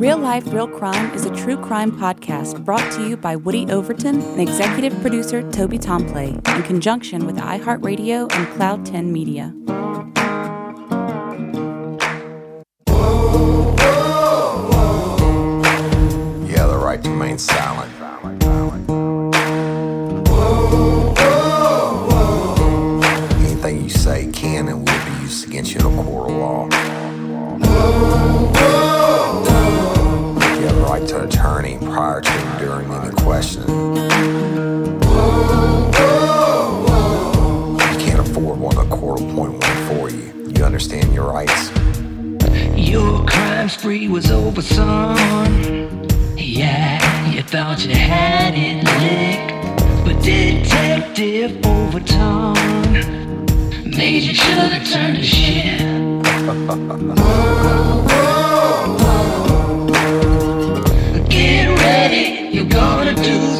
Real Life, Real Crime is a true crime podcast brought to you by Woody Overton and executive producer Toby Tomplay in conjunction with iHeartRadio and Cloud 10 Media. Your rights. Your crime spree was over, son. Yeah, you thought you had it licked. But Detective Overton made you should have turned to shit. Get ready, you're gonna do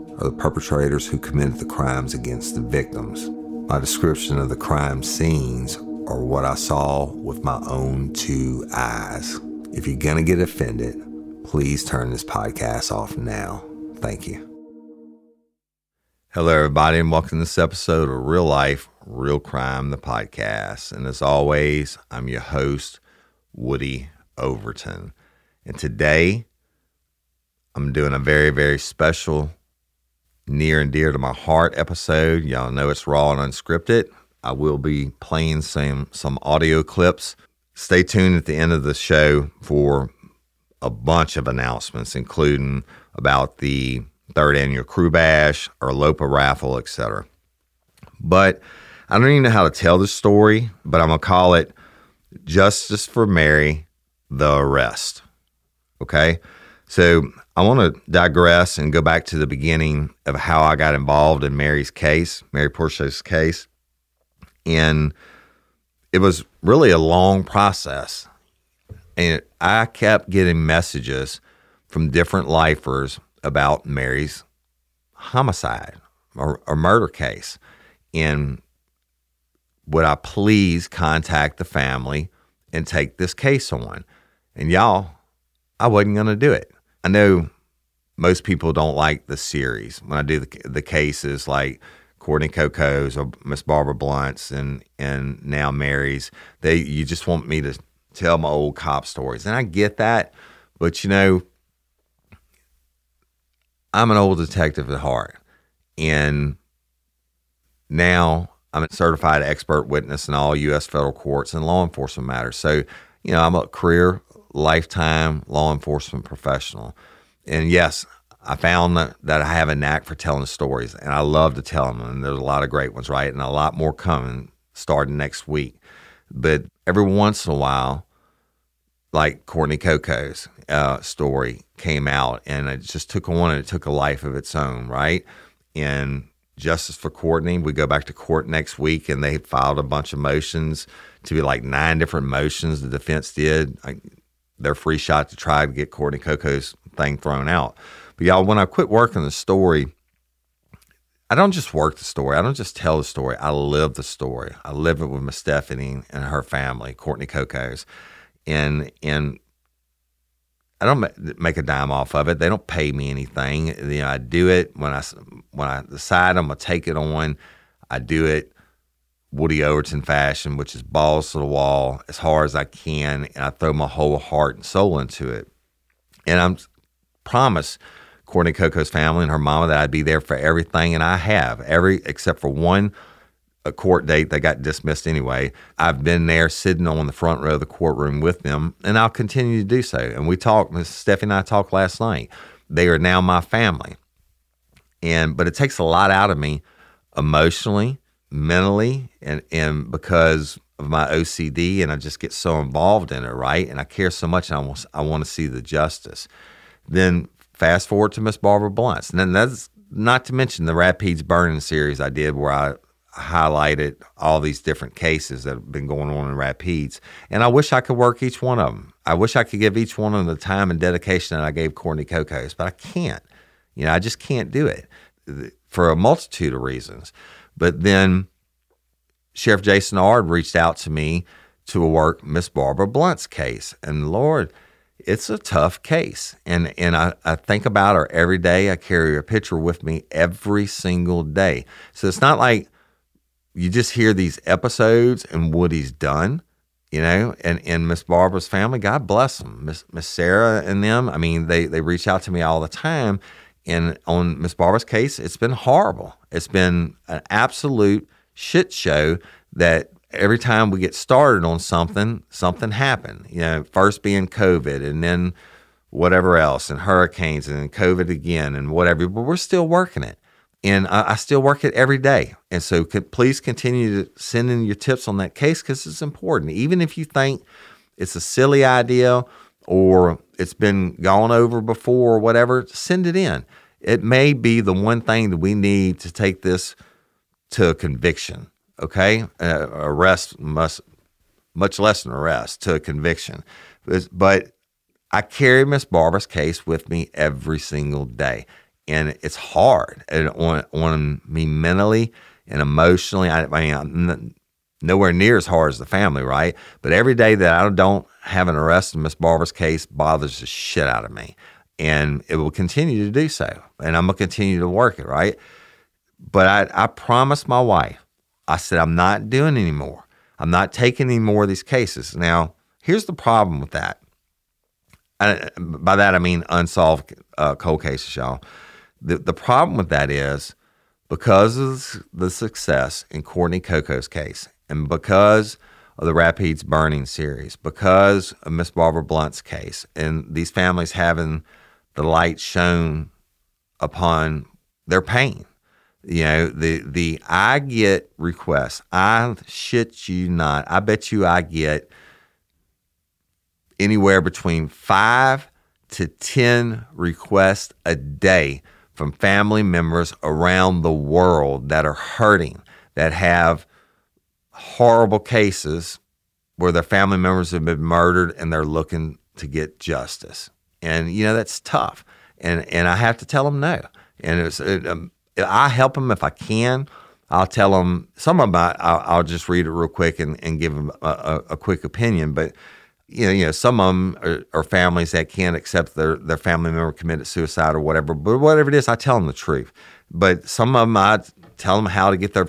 or the perpetrators who committed the crimes against the victims. My description of the crime scenes are what I saw with my own two eyes. If you're going to get offended, please turn this podcast off now. Thank you. Hello, everybody, and welcome to this episode of Real Life, Real Crime, the podcast. And as always, I'm your host, Woody Overton. And today, I'm doing a very, very special, near and dear to my heart episode. Y'all know it's raw and unscripted. I will be playing some some audio clips. Stay tuned at the end of the show for a bunch of announcements, including about the third annual Krewe Bash or Lopa raffle, etc. But I don't even know how to tell this story, but I'm gonna call it Justice for Mary, the arrest. Okay, so I want to digress and go back to the beginning of how I got involved in Mary's case, Mary Pourciau's case, and it was really a long process. And I kept getting messages from different lifers about Mary's homicide or, or murder case. And would I please contact the family and take this case on? And y'all, I wasn't going to do it. I know most people don't like the series when I do the, the cases like Courtney Coco's or Miss Barbara Blount's and and now Mary's. They you just want me to tell my old cop stories, and I get that, but you know, I'm an old detective at heart, and now I'm a certified expert witness in all U.S. federal courts and law enforcement matters. So, you know, I'm a career, lifetime law enforcement professional. And yes, I found that, that I have a knack for telling stories, and I love to tell them. And there's a lot of great ones, right? And a lot more coming starting next week. But every once in a while, like Courtney Coco's uh, story came out, and it just took on and it took a life of its own, right? And Justice for Courtney, we go back to court next week, and they filed a bunch of motions to be like nine different motions. The defense did. Their free shot to try to get Courtney Coco's thing thrown out. But y'all, when I quit working the story, I don't just work the story. I don't just tell the story. I live the story. I live it with Miss Stephanie and her family, Courtney Coco's, and and I don't make a dime off of it. They don't pay me anything. You know, I do it when I when I decide I'm gonna take it on. I do it Woody Overton fashion, which is balls to the wall as hard as I can, and I throw my whole heart and soul into it. And I'm promise Courtney Coco's family and her mama that I'd be there for everything, and I have every except for one a court date that got dismissed anyway. I've been there sitting on the front row of the courtroom with them, and I'll continue to do so. And we talked, Miss Stephanie and I talked last night. They are now my family. And but it takes a lot out of me emotionally, mentally, and, and because of my OCD and I just get so involved in it, right? And I care so much and I want, I want to see the justice. Then fast forward to Miss Barbara Blount's. And then that's not to mention the Rapides Burning series I did where I highlighted all these different cases that have been going on in Rapides. And I wish I could work each one of them. I wish I could give each one of them the time and dedication that I gave Courtney Cocos, but I can't. You know, I just can't do it for a multitude of reasons. But then Sheriff Jason Ard reached out to me to work Miss Barbara Blount's case. And Lord, it's a tough case. And and I, I think about her every day. I carry her picture with me every single day. So it's not like you just hear these episodes and he's done, you know, and, and Miss Barbara's family, God bless them. Miss Miss Sarah and them, I mean, they they reach out to me all the time. And on Miss Barbara's case, it's been horrible. It's been an absolute shit show that every time we get started on something, something happened. You know, first being COVID and then whatever else and hurricanes and then COVID again and whatever, but we're still working it and I, I, still work it every day. And so, could, please continue to send in your tips on that case because it's important. Even if you think it's a silly idea or it's been gone over before or whatever, send it in. It may be the one thing that we need to take this to a conviction. Okay, uh, arrest must much less an arrest to a conviction, but I carry Miss Barbara's case with me every single day and it's hard on on me mentally and emotionally. I, I mean, nowhere near as hard as the family, right? But every day that I don't have an arrest in Miss Barbara's case bothers the shit out of me, and it will continue to do so. And I'm gonna continue to work it, right? But I, I promised my wife, I said I'm not doing anymore. I'm not taking any more of these cases. Now, here's the problem with that. I, by that I mean unsolved uh, cold cases, y'all. The, the problem with that is because of the success in Courtney Coco's case and because of the Rapides burning series, because of Miss Barbara Blount's case, and these families having the light shown upon their pain. You know, the the I get requests. I shit you not. I bet you I get anywhere between five to ten requests a day from family members around the world that are hurting, that have horrible cases where their family members have been murdered and they're looking to get justice. And, you know, that's tough. And, and I have to tell them no. And it's, it, um, I help them if I can. I'll tell them some of them. I, will just read it real quick and, and give them a, a, a quick opinion. But you know, you know, some of them are, are, families that can't accept their their family member committed suicide or whatever. But whatever it is, I tell them the truth. But some of them, I tell them how to get their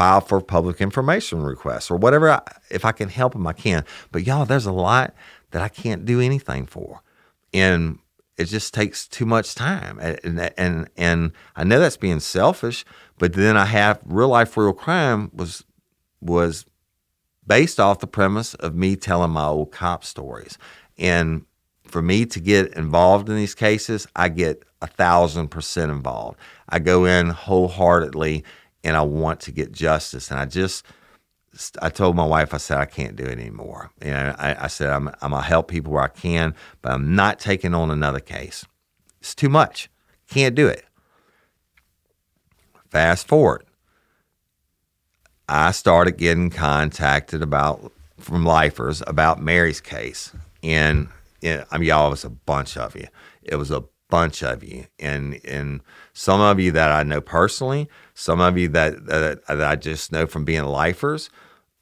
file for public information requests or whatever. I, if I can help them, I can. But y'all, there's a lot that I can't do anything for, and it just takes too much time. And and and I know that's being selfish, but then I have real life, real crime was was based off the premise of me telling my old cop stories. And for me to get involved in these cases, I get a thousand percent involved. I go in wholeheartedly and I want to get justice. And I just, I told my wife, I said, I can't do it anymore. And I, I said, I'm, I'm going to help people where I can, but I'm not taking on another case. It's too much. Can't do it. Fast forward. I started getting contacted about from lifers about Mary's case, and I mean, y'all, it was a bunch of you. It was a bunch of you, and and some of you that I know personally, some of you that that, that I just know from being lifers,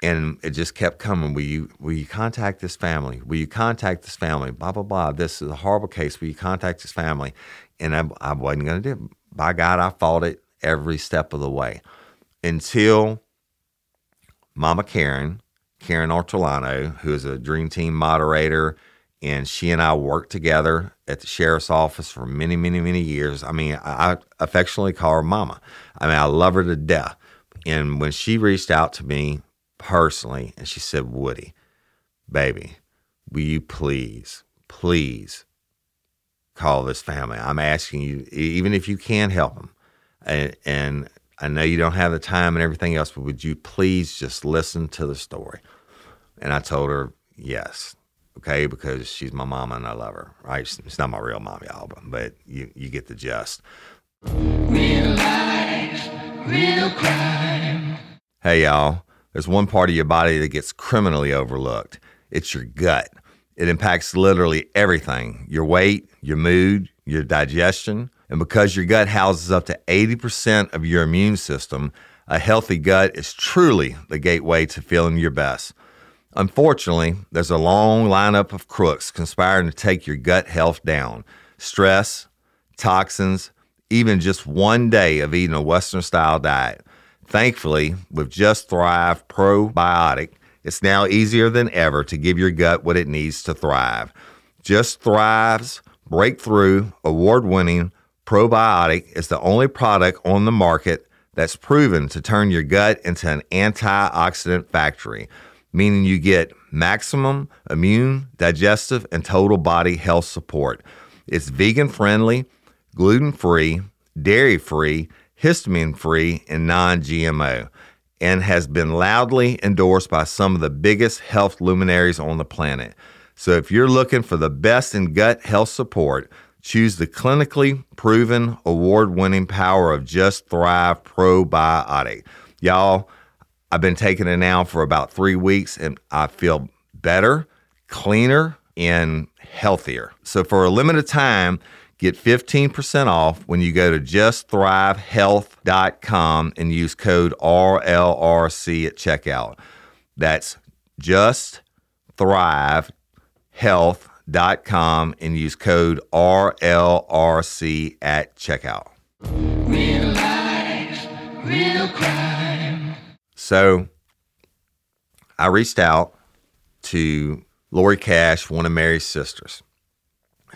and it just kept coming. Will you will you contact this family? Will you contact this family? Blah blah blah. This is a horrible case. Will you contact this family? And I, I wasn't going to do it. By God, I fought it every step of the way until Mama Karen, Karen Ortolano, who is a Dream Team moderator, and she and I worked together at the sheriff's office for many, many, many years. I mean, I affectionately call her Mama. I mean, I love her to death. And when she reached out to me personally and she said, Woody, baby, will you please, please call this family? I'm asking you, even if you can't help them. And, and I know you don't have the time and everything else, but would you please just listen to the story? And I told her, yes. Okay, because she's my mama and I love her, right? It's not my real mom, y'all, but, you, you get the gist. Real life, real crime. Hey, y'all, there's one part of your body that gets criminally overlooked it's your gut. It impacts literally everything your weight, your mood, your digestion. And because your gut houses up to 80% of your immune system, a healthy gut is truly the gateway to feeling your best. Unfortunately, there's a long lineup of crooks conspiring to take your gut health down. Stress, toxins, even just one day of eating a Western style diet. Thankfully, with Just Thrive Probiotic, it's now easier than ever to give your gut what it needs to thrive. Just Thrive's breakthrough award winning probiotic is the only product on the market that's proven to turn your gut into an antioxidant factory, meaning you get maximum immune, digestive, and total body health support. It's vegan friendly, gluten free, dairy free, histamine free, and non GMO, and has been loudly endorsed by some of the biggest health luminaries on the planet. So if you're looking for the best in gut health support, choose the clinically proven award winning power of Just Thrive Probiotic. Y'all, I've been taking it now for about three weeks and I feel better, cleaner, and healthier. So for a limited time, get 15% off when you go to justthrivehealth.com and use code RLRC at checkout. That's just thrive health.com and use code RLRC at checkout. Real life, real. So I reached out to Lori Cash, one of Mary's sisters,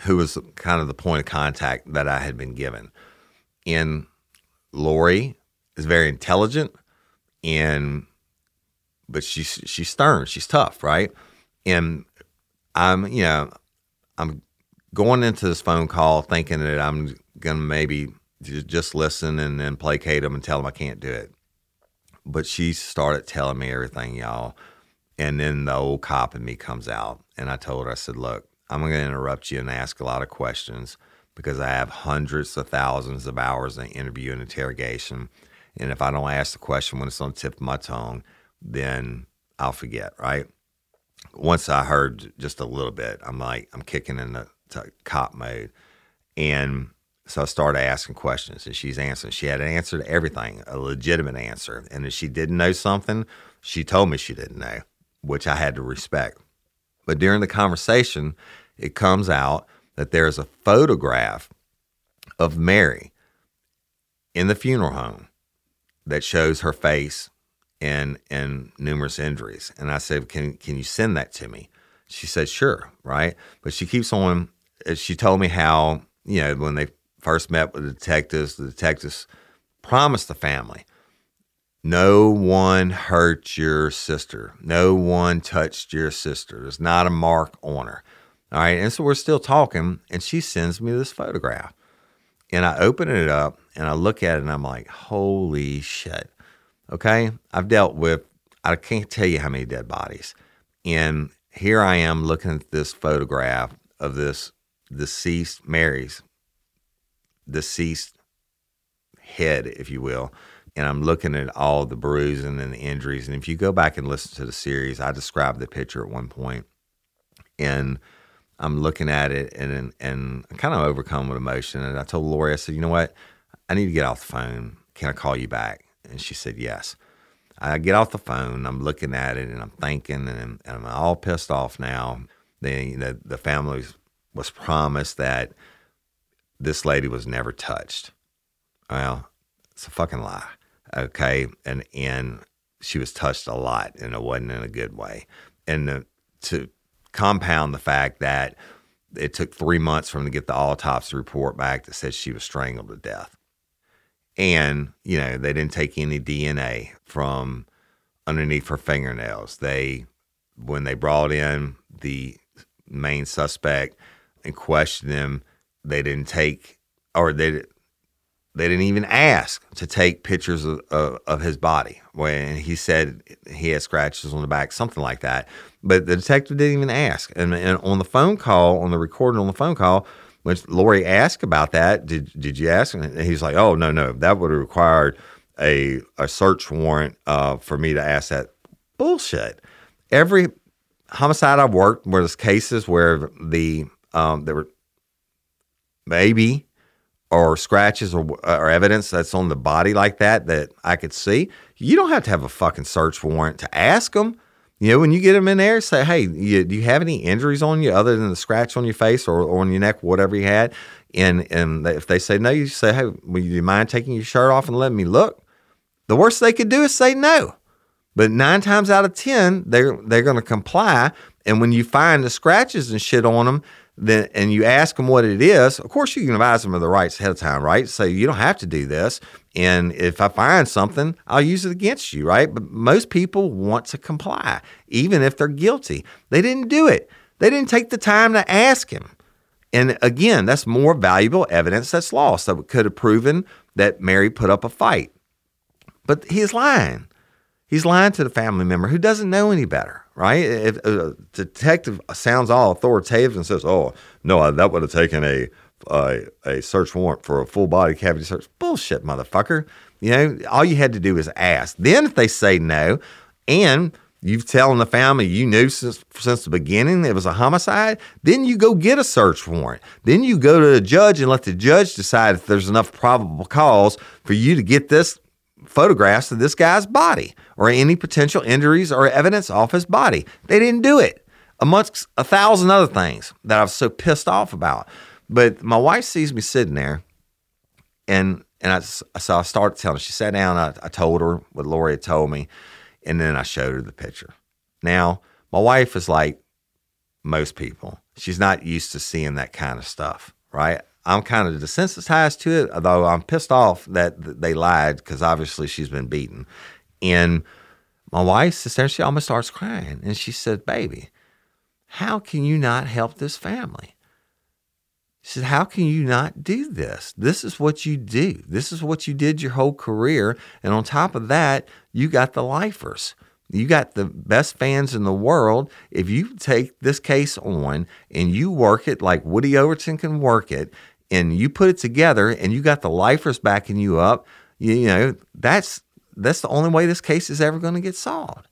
who was kind of the point of contact that I had been given. And Lori is very intelligent and but she's she's stern, she's tough, right? And I'm, you know, I'm going into this phone call thinking that I'm gonna maybe just listen and then placate them and tell them I can't do it. But she started telling me everything, y'all. And then the old cop in me comes out, and I told her, I said, "Look, I'm going to interrupt you and ask a lot of questions because I have hundreds of thousands of hours of interview and interrogation, and if I don't ask the question when it's on the tip of my tongue, then I'll forget, right?" once I heard just a little bit, I'm like, I'm kicking in the cop mode. And so I started asking questions and she's answering. She had an answer to everything, a legitimate answer. And if she didn't know something, she told me she didn't know, which I had to respect. But during the conversation, it comes out that there's a photograph of Mary in the funeral home that shows her face and and numerous injuries. And I said, "Can can you send that to me?" She said, "Sure." Right, but she keeps on. uh, She told me how you know when they first met with the detectives, the detectives promised the family, "No one hurt your sister. No one touched your sister. There's not a mark on her." All right, and so we're still talking, and she sends me this photograph, and I open it up and I look at it, and I'm like, "Holy shit!" Okay. I've dealt with, I can't tell you how many dead bodies. And here I am looking at this photograph of this deceased Mary's deceased head, if you will. And I'm looking at all the bruising and the injuries. And if you go back and listen to the series, I described the picture at one point, and I'm looking at it and and kind of overcome with emotion. And I told Lori, I said, you know what? I need to get off the phone. Can I call you back? And she said, yes. I get off the phone. I'm looking at it and I'm thinking, and, and I'm all pissed off now. The, the the family was promised that this lady was never touched. Well, it's a fucking lie. Okay, and and she was touched a lot, and it wasn't in a good way. And uh, to compound the fact that it took three months for them to get the autopsy report back that said she was strangled to death and you know they didn't take any DNA from underneath her fingernails. They when they brought in the main suspect and questioned him, they didn't take or they they didn't even ask to take pictures of, of, of his body when he said he had scratches on the back, something like that. But the detective didn't even ask. And, and on the phone call, on the recording on the phone call, when Lori asked about that, did did you ask? And he's like, oh no no, that would have required a a search warrant uh, for me to ask that. Bullshit. Every homicide I've worked where there's cases where the um, there were maybe or scratches or, or evidence that's on the body like that that I could see, you don't have to have a fucking search warrant to ask them. You know, when you get them in there, say, hey, you, do you have any injuries on you other than the scratch on your face or, or on your neck, whatever you had? And and if they say no, you say, hey, would you mind taking your shirt off and letting me look? The worst they could do is say no. But nine times out of ten, they're they're going to comply. And when you find the scratches and shit on them, then and you ask them what it is, of course you can advise them of the rights ahead of time, right? So you don't have to do this. And if I find something, I'll use it against you, right? But most people want to comply, even if they're guilty. They didn't do it. They didn't take the time to ask him. And again, that's more valuable evidence that's lost that could have proven that Mary put up a fight. But he's lying. He's lying to the family member who doesn't know any better, right? If a detective sounds all authoritative and says, "Oh, no, that would have taken a a, a search warrant for a full body cavity search," bullshit, motherfucker. You know, all you had to do is ask. Then, if they say no, and you've telling the family you knew since since the beginning it was a homicide, then you go get a search warrant. Then you go to the judge and let the judge decide if there's enough probable cause for you to get this photographs of this guy's body or any potential injuries or evidence off his body. They didn't do it, amongst a thousand other things that I was so pissed off about. But my wife sees me sitting there, and and I so I started telling her. She sat down. I, I told her what Lori had told me, and then I showed her the picture. Now my wife is like most people. She's not used to seeing that kind of stuff, right? I'm kind of desensitized to it, although I'm pissed off that they lied because obviously she's been beaten. And my wife sits there, she almost starts crying. And she said, Baby, how can you not help this family? She said, How can you not do this? This is what you do. This is what you did your whole career. And on top of that, you got the lifers. You got the best fans in the world. If you take this case on and you work it like Woody Overton can work it, and you put it together and you got the lifers backing you up, you, you know, that's that's the only way this case is ever going to get solved.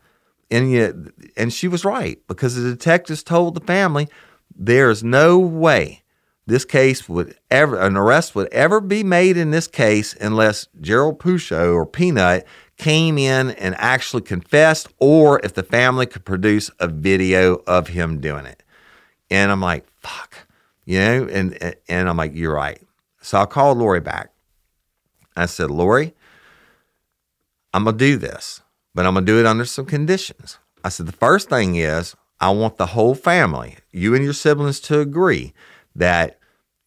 And yet, and she was right because the detectives told the family there's no way this case would ever an arrest would ever be made in this case unless Gerald Pourciau or Peanut came in and actually confessed or if the family could produce a video of him doing it. And I'm like, fuck you know, and and I'm like, you're right. So I called Lori back. I said, Lori, I'm gonna do this, but I'm gonna do it under some conditions. I said, the first thing is I want the whole family, you and your siblings, to agree that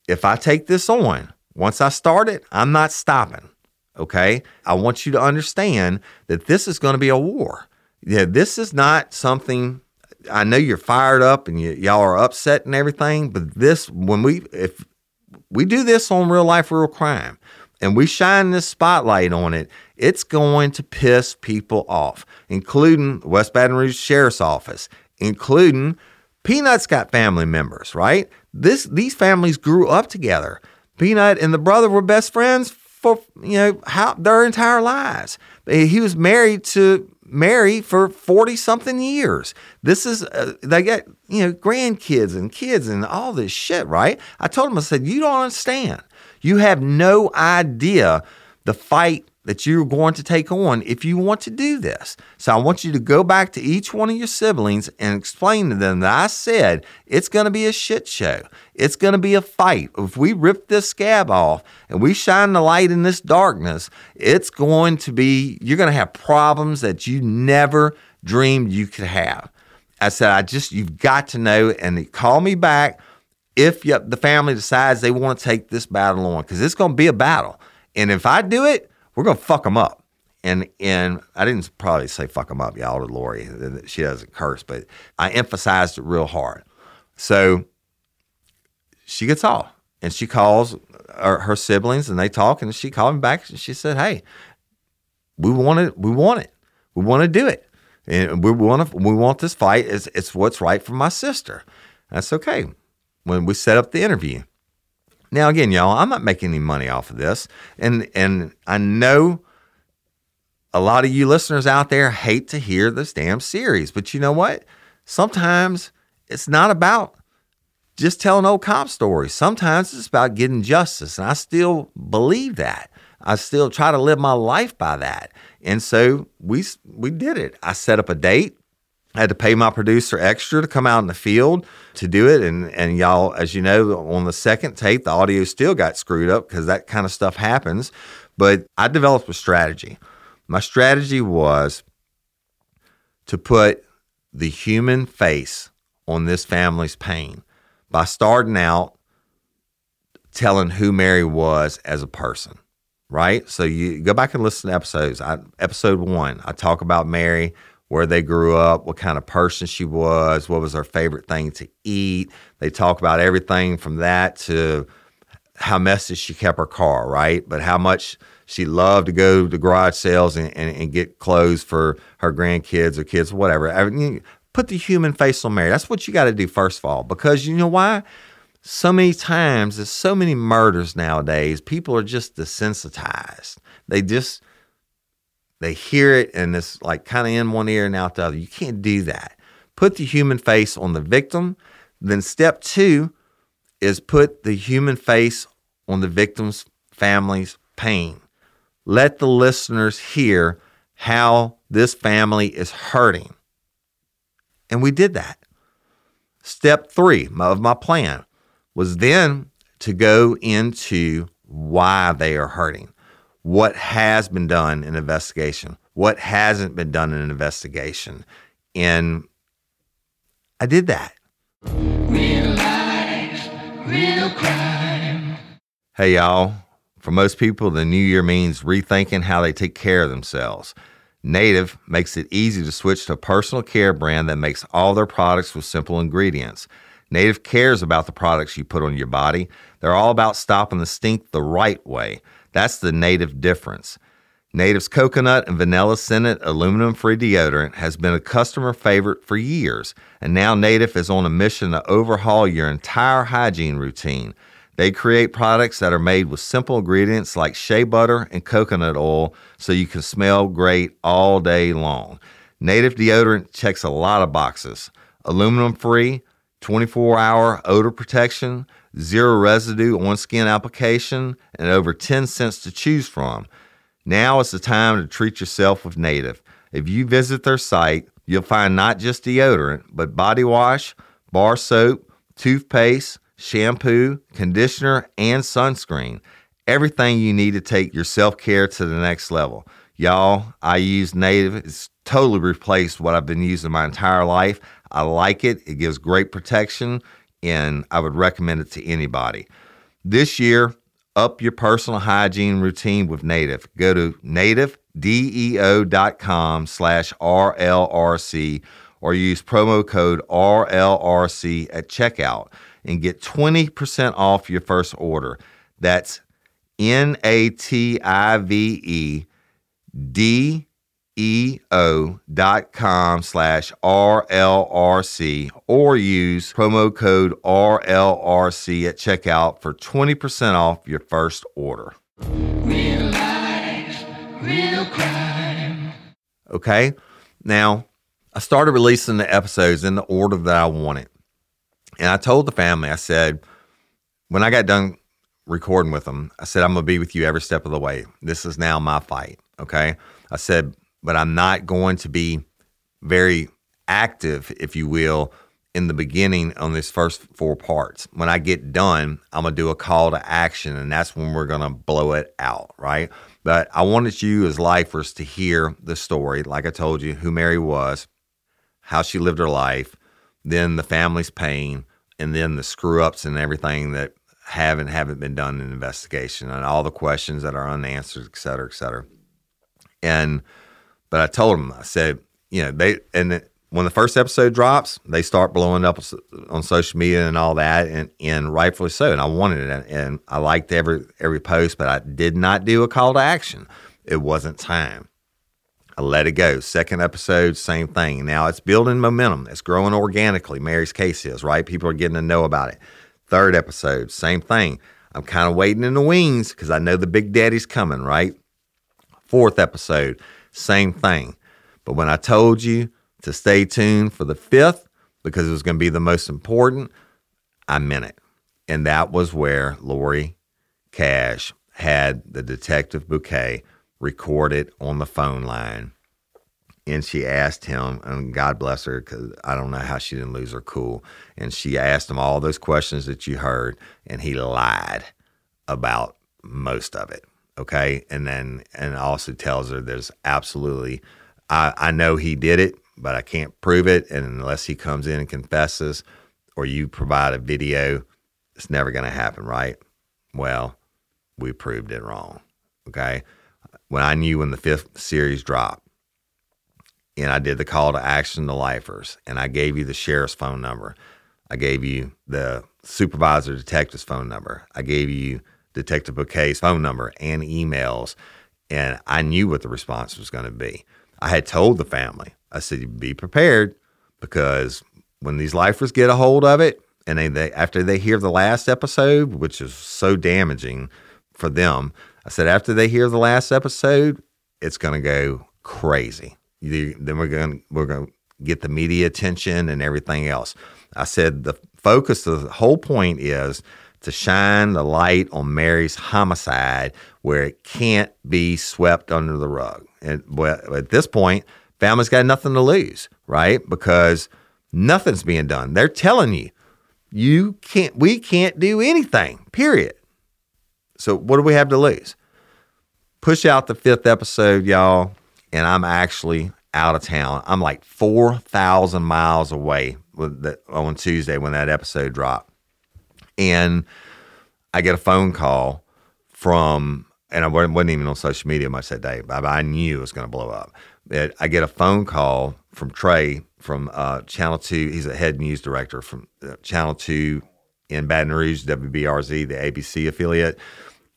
if I take this on, once I start it, I'm not stopping. Okay. I want you to understand that this is going to be a war. Yeah, this is not something I know you're fired up and you, y'all are upset and everything, but this when we if we do this on real life real crime and we shine this spotlight on it, it's going to piss people off, including West Baton Rouge Sheriff's Office, including Peanut's got family members, right? This these families grew up together. Peanut and the brother were best friends for you know how their entire lives. He was married to Mary for 40 something years. This is, uh, they got, you know, grandkids and kids and all this shit, right? I told him, I said, you don't understand. You have no idea the fight that you're going to take on if you want to do this. So I want you to go back to each one of your siblings and explain to them that I said it's going to be a shit show. It's going to be a fight. If we rip this scab off and we shine the light in this darkness, it's going to be, you're going to have problems that you never dreamed you could have. I said, I just, you've got to know and call me back if you, the family decides they want to take this battle on because it's going to be a battle. And if I do it, we're gonna fuck them up. And and I didn't probably say fuck them up, y'all to Lori. She doesn't curse, but I emphasized it real hard. So she gets off. and she calls her, her siblings and they talk and she called me back and she said, "Hey, we want it. We want it. We want to do it, and we want to. We want this fight. It's it's what's right for my sister. That's okay." When we set up the interview. Now again, y'all, I'm not making any money off of this, and and I know a lot of you listeners out there hate to hear this damn series, but you know what? Sometimes it's not about just telling old cop stories. Sometimes it's about getting justice. And I still believe that. I still try to live my life by that. And so we we did it. I set up a date. I had to pay my producer extra to come out in the field to do it. And and y'all, as you know, on the second tape, the audio still got screwed up because that kind of stuff happens. But I developed a strategy. My strategy was to put the human face on this family's pain by starting out telling who Mary was as a person, right? So you go back and listen to episodes. I, episode one, I talk about Mary, where they grew up, what kind of person she was, what was her favorite thing to eat. They talk about everything from that to how messy she kept her car, right? But how much she loved to go to garage sales and, and, and get clothes for her grandkids or kids, whatever. I mean, put the human face on Mary. That's what you got to do first of all, because you know why? So many times, there's so many murders nowadays. People are just desensitized. They just they hear it and it's like kind of in one ear and out the other. You can't do that. Put the human face on the victim. Then step two is put the human face on the victim's family's pain. Let the listeners hear how this family is hurting. And we did that. Step three of my plan was then to go into why they are hurting, what has been done in investigation, what hasn't been done in investigation. And I did that. Real life, real crime. Hey, y'all. For most people, the new year means rethinking how they take care of themselves. Native makes it easy to switch to a personal care brand that makes all their products with simple ingredients. Native cares about the products you put on your body. They're all about stopping the stink the right way. That's the Native difference. Native's coconut and vanilla scented aluminum free deodorant has been a customer favorite for years, and now Native is on a mission to overhaul your entire hygiene routine. They create products that are made with simple ingredients like shea butter and coconut oil so you can smell great all day long. Native deodorant checks a lot of boxes aluminum free, 24 hour odor protection, zero residue on skin application, and over 10 scents to choose from. Now is the time to treat yourself with Native. If you visit their site, you'll find not just deodorant, but body wash, bar soap, toothpaste, shampoo, conditioner, and sunscreen. Everything you need to take your self care to the next level. Y'all, I use Native. It's totally replaced what I've been using my entire life. I like it. It gives great protection, and I would recommend it to anybody. This year, up your personal hygiene routine with Native. Go to nativedeo.com slash RLRC or use promo code RLRC at checkout and get 20% off your first order. That's N A T I V E D E O dot com slash RLRC or use promo code RLRC at checkout for 20% off your first order. Real life, real crime. Okay. Now, I started releasing the episodes in the order that I wanted. And I told the family, I said, when I got done recording with them, I said, I'm going to be with you every step of the way. This is now my fight. Okay. I said, but I'm not going to be very active, if you will, in the beginning on these first four parts. When I get done, I'm going to do a call to action, and that's when we're going to blow it out. Right. But I wanted you as lifers to hear the story, like I told you, who Mary was, how she lived her life then the family's pain, and then the screw ups and everything that have and haven't been done in investigation, and all the questions that are unanswered, et cetera, et cetera. And but I told them, I said, you know, they and when the first episode drops, they start blowing up on social media and all that, and, and rightfully so. And I wanted it, and I liked every every post, but I did not do a call to action. It wasn't time. I let it go. Second episode, same thing. Now it's building momentum. It's growing organically. Mary's case is right. People are getting to know about it. Third episode, same thing. I'm kind of waiting in the wings because I know the big daddy's coming. Right. Fourth episode, same thing. But when I told you to stay tuned for the fifth because it was going to be the most important, I meant it. And that was where Lori Cash had the detective bouquet recorded on the phone line. And she asked him, and God bless her, because I don't know how she didn't lose her cool. And she asked him all those questions that you heard, and he lied about most of it. Okay. And then, and also tells her there's absolutely, I, I know he did it, but I can't prove it. And unless he comes in and confesses or you provide a video, it's never going to happen, right? Well, we proved it wrong. Okay. When I knew when the fifth series dropped, and I did the call to action to lifers, and I gave you the sheriff's phone number, I gave you the supervisor detective's phone number, I gave you Detective Bouquet's phone number and emails, and I knew what the response was going to be. I had told the family, I said, be prepared because when these lifers get a hold of it, and they, they after they hear the last episode, which is so damaging for them, I said after they hear the last episode, it's going to go crazy. You, then we're going we're going to get the media attention and everything else. I said the focus the whole point is to shine the light on Mary's homicide where it can't be swept under the rug. And at this point, family's got nothing to lose, right? Because nothing's being done. They're telling you, you can't, we can't do anything, period. So what do we have to lose? Push out the fifth episode, y'all, and I'm actually out of town. I'm like 4,000 miles away the, on Tuesday when that episode dropped. And I get a phone call from, and I wasn't even on social media much that day, but I knew it was going to blow up. I get a phone call from Trey from uh, Channel 2. He's a head news director from uh, Channel 2 in Baton Rouge, WBRZ, the ABC affiliate.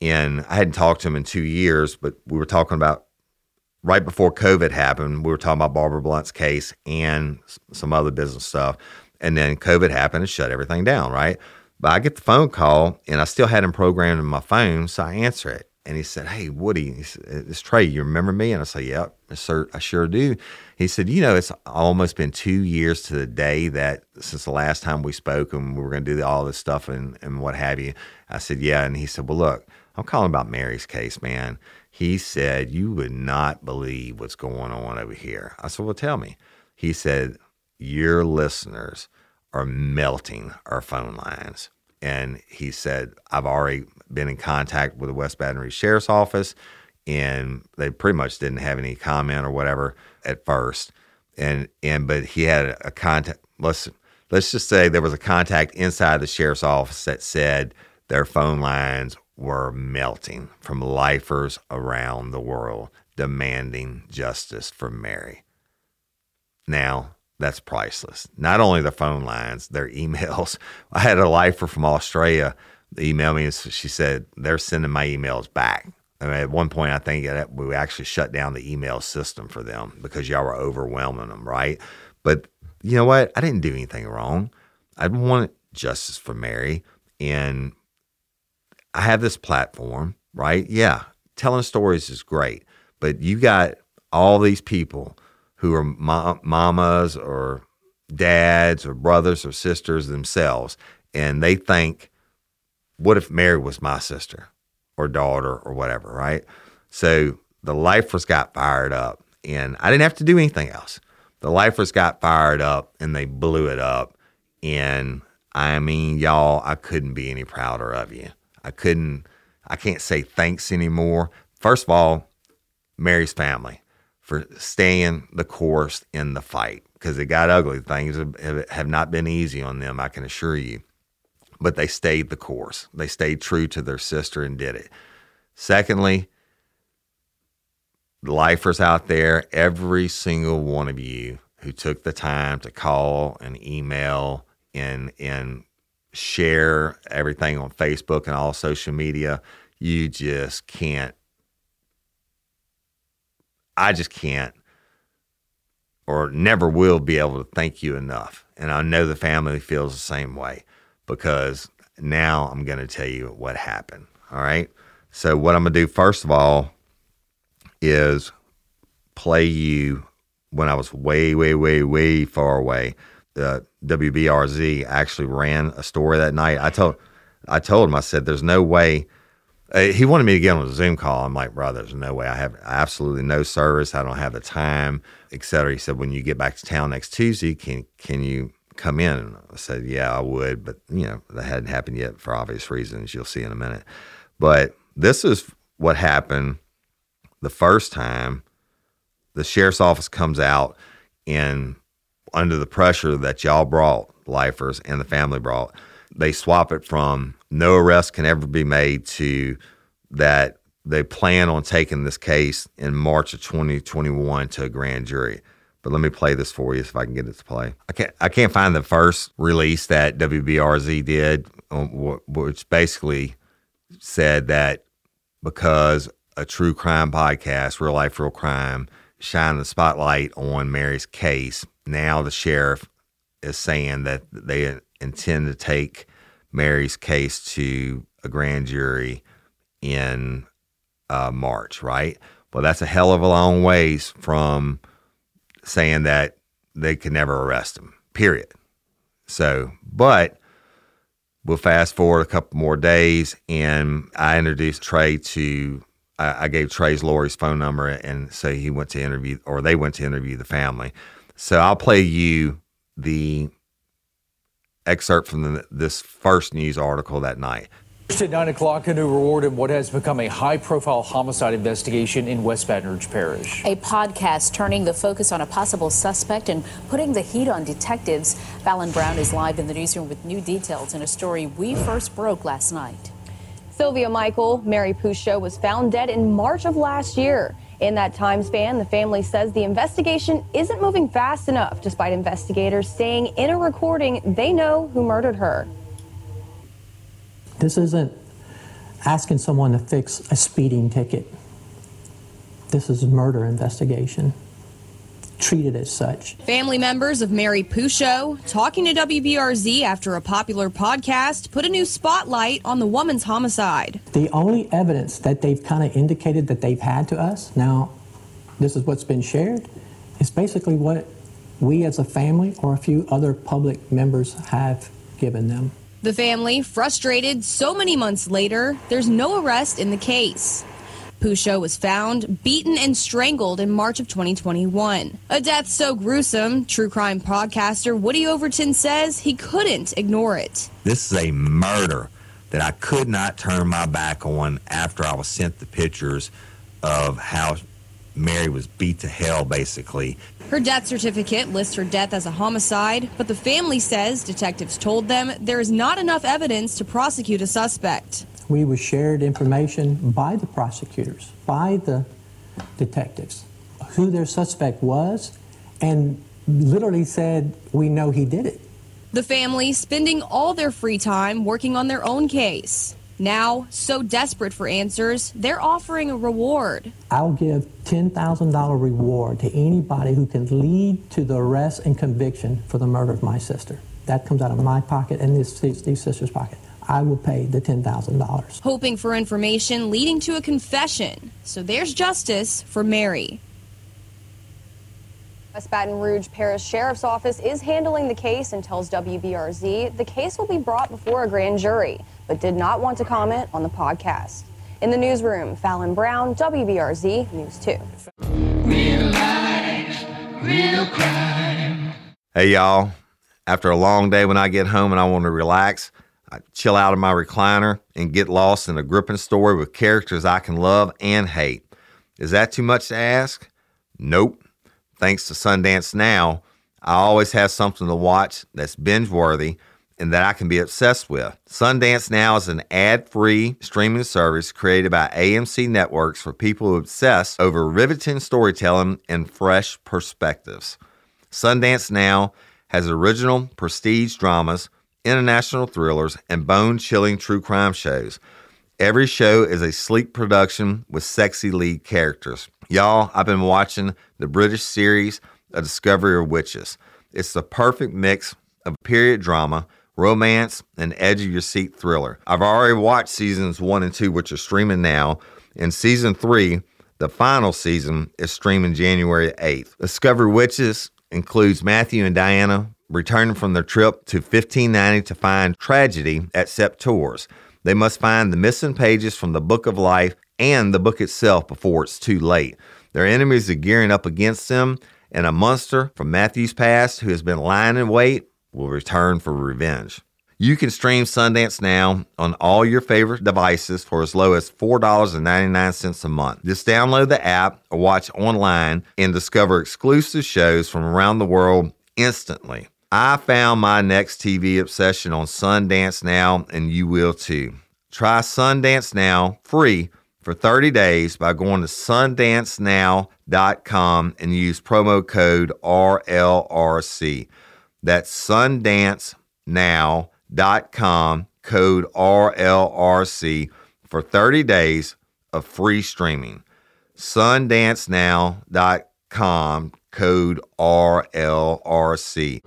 And I hadn't talked to him in two years, but we were talking about right before COVID happened. We were talking about Barbara Blount's case and some other business stuff. And then COVID happened and shut everything down, right? But I get the phone call and I still had him programmed in my phone, so I answer it. And he said, Hey, Woody, uh, it's Trey, you remember me? And I said, Yep, sir, I sure do. He said, You know, it's almost been two years to the day that since the last time we spoke and we were going to do all this stuff and, and what have you. I said, Yeah. And he said, Well, look, I'm calling about Mary's case, man. He said, You would not believe what's going on over here. I said, Well, tell me. He said, Your listeners are melting our phone lines. And he said, I've already been in contact with the West Baton Rouge Sheriff's Office, and they pretty much didn't have any comment or whatever at first. And and but he had a contact. Let's let's just say there was a contact inside the sheriff's office that said their phone lines were melting from lifers around the world demanding justice for Mary. Now, that's priceless. Not only the phone lines, their emails. I had a lifer from Australia email me and she said they're sending my emails back. I mean, at one point, I think we actually shut down the email system for them because y'all were overwhelming them, right? But you know what? I didn't do anything wrong. I want justice for Mary. And I have this platform, right? Yeah, telling stories is great. But you got all these people who are mamas or dads or brothers or sisters themselves, and they think, what if Mary was my sister or daughter or whatever, right? So the lifers got fired up, and I didn't have to do anything else. The lifers got fired up and they blew it up. And I mean, y'all, I couldn't be any prouder of you. I couldn't, I can't say thanks anymore. First of all, Mary's family for staying the course in the fight because it got ugly. Things have, have not been easy on them, I can assure you. But they stayed the course. They stayed true to their sister and did it. Secondly, lifers out there, every single one of you who took the time to call and email and and share everything on Facebook and all social media. You just can't. I just can't or never will be able to thank you enough. And I know the family feels the same way because now I'm going to tell you what happened. All right. So, what I'm going to do first of all is play you when I was way, way, way, way far away. The WBRZ actually ran a story that night. I told, I told him, I said, "There's no way." Uh, he wanted me to get on a Zoom call. I'm like, "Bro, there's no way. I have absolutely no service. I don't have the time, etc." He said, "When you get back to town next Tuesday, can can you come in?" I said, "Yeah, I would, but you know that hadn't happened yet for obvious reasons. You'll see in a minute." But this is what happened the first time the sheriff's office comes out and under the pressure that y'all brought lifers and the family brought they swap it from no arrest can ever be made to that they plan on taking this case in March of 2021 to a grand jury. But let me play this for you if I can get it to play. I can't I can't find the first release that WBRZ did, um, which basically said that because a true crime podcast, real life, real crime, shine the spotlight on Mary's case. Now the sheriff is saying that they intend to take Mary's case to a grand jury in uh, March, right? Well, that's a hell of a long ways from saying that they could never arrest him, period. So, but we'll fast forward a couple more days, and I introduced Trey to I, I gave Trey's Lori's phone number and so he went to interview or they went to interview the family. So I'll play you the excerpt from the, this first news article that night. At 9 o'clock, a new reward in what has become a high profile homicide investigation in West Baton Rouge Parish. A podcast turning the focus on a possible suspect and putting the heat on detectives. Fallon Brown is live in the newsroom with new details in a story we first broke last night. Sylvia Michael, Mary Pourciau, was found dead in March of last year. In that time span, the family says the investigation isn't moving fast enough, despite investigators saying in a recording they know who murdered her. This isn't asking someone to fix a speeding ticket. This is murder investigation treated as such. Family members of Mary Pourciau talking to WBRZ after a popular podcast put a new spotlight on the woman's homicide. The only evidence that they've kind of indicated that they've had to us, now this is what's been shared, is basically what we as a family or a few other public members have given them. The family, frustrated so many months later, there's no arrest in the case. Pourciau was found, beaten, and strangled in March of 2021. A death so gruesome, true crime podcaster Woody Overton says he couldn't ignore it. This is a murder that I could not turn my back on after I was sent the pictures of how Mary was beat to hell, basically. Her death certificate lists her death as a homicide, but the family says detectives told them there is not enough evidence to prosecute a suspect we was shared information by the prosecutors, by the detectives, who their suspect was, and literally said, We know he did it. The family spending all their free time working on their own case. Now, so desperate for answers, they're offering a reward. I'll give $10,000 reward to anybody who can lead to the arrest and conviction for the murder of my sister. That comes out of my pocket and this, these sisters' pocket. I will pay the $10,000. Hoping for information leading to a confession. So there's justice for Mary. West Baton Rouge Parish Sheriff's Office is handling the case and tells WBRZ the case will be brought before a grand jury, but did not want to comment on the podcast. In the newsroom, Fallon Brown, WBRZ News 2. Real life, real crime. Hey, y'all. After a long day when I get home and I want to relax, I chill out in my recliner and get lost in a gripping story with characters I can love and hate. Is that too much to ask? Nope. Thanks to Sundance Now, I always have something to watch that's binge worthy and that I can be obsessed with. Sundance Now is an ad free streaming service created by AMC Networks for people who obsess over riveting storytelling and fresh perspectives. Sundance Now has original prestige dramas, international thrillers, and bone chilling true crime shows. Every show is a sleek production with sexy lead characters. Y'all, I've been watching the British series A Discovery of Witches. It's the perfect mix of period drama, romance, and edge of your seat thriller. I've already watched seasons one and two, which are streaming now, and season three, the final season, is streaming January 8th. Discovery of Witches includes Matthew and Diana returning from their trip to 1590 to find tragedy at Sept-Tours. They must find the missing pages from the Book of Life and the book itself before it's too late. Their enemies are gearing up against them, and a monster from Matthew's past who has been lying in wait will return for revenge. You can stream Sundance now on all your favorite devices for as low as $4.99 a month. Just download the app or watch online and discover exclusive shows from around the world instantly. I found my next TV obsession on Sundance Now, and you will too. Try Sundance Now free for 30 days by going to sundancenow.com and use promo code RLRC. That's sundancenow.com, code RLRC for 30 days of free streaming. Sundancenow.com, code RLRC.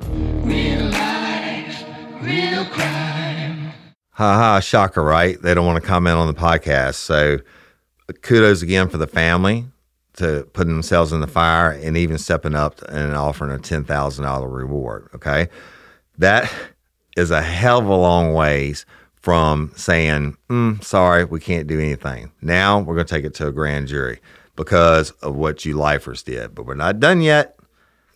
Real life, real crime. Ha ha, shocker, right? They don't want to comment on the podcast. So kudos again for the family to putting themselves in the fire and even stepping up and offering a $10,000 reward. Okay. That is a hell of a long ways from saying, mm, sorry, we can't do anything. Now we're going to take it to a grand jury because of what you lifers did. But we're not done yet.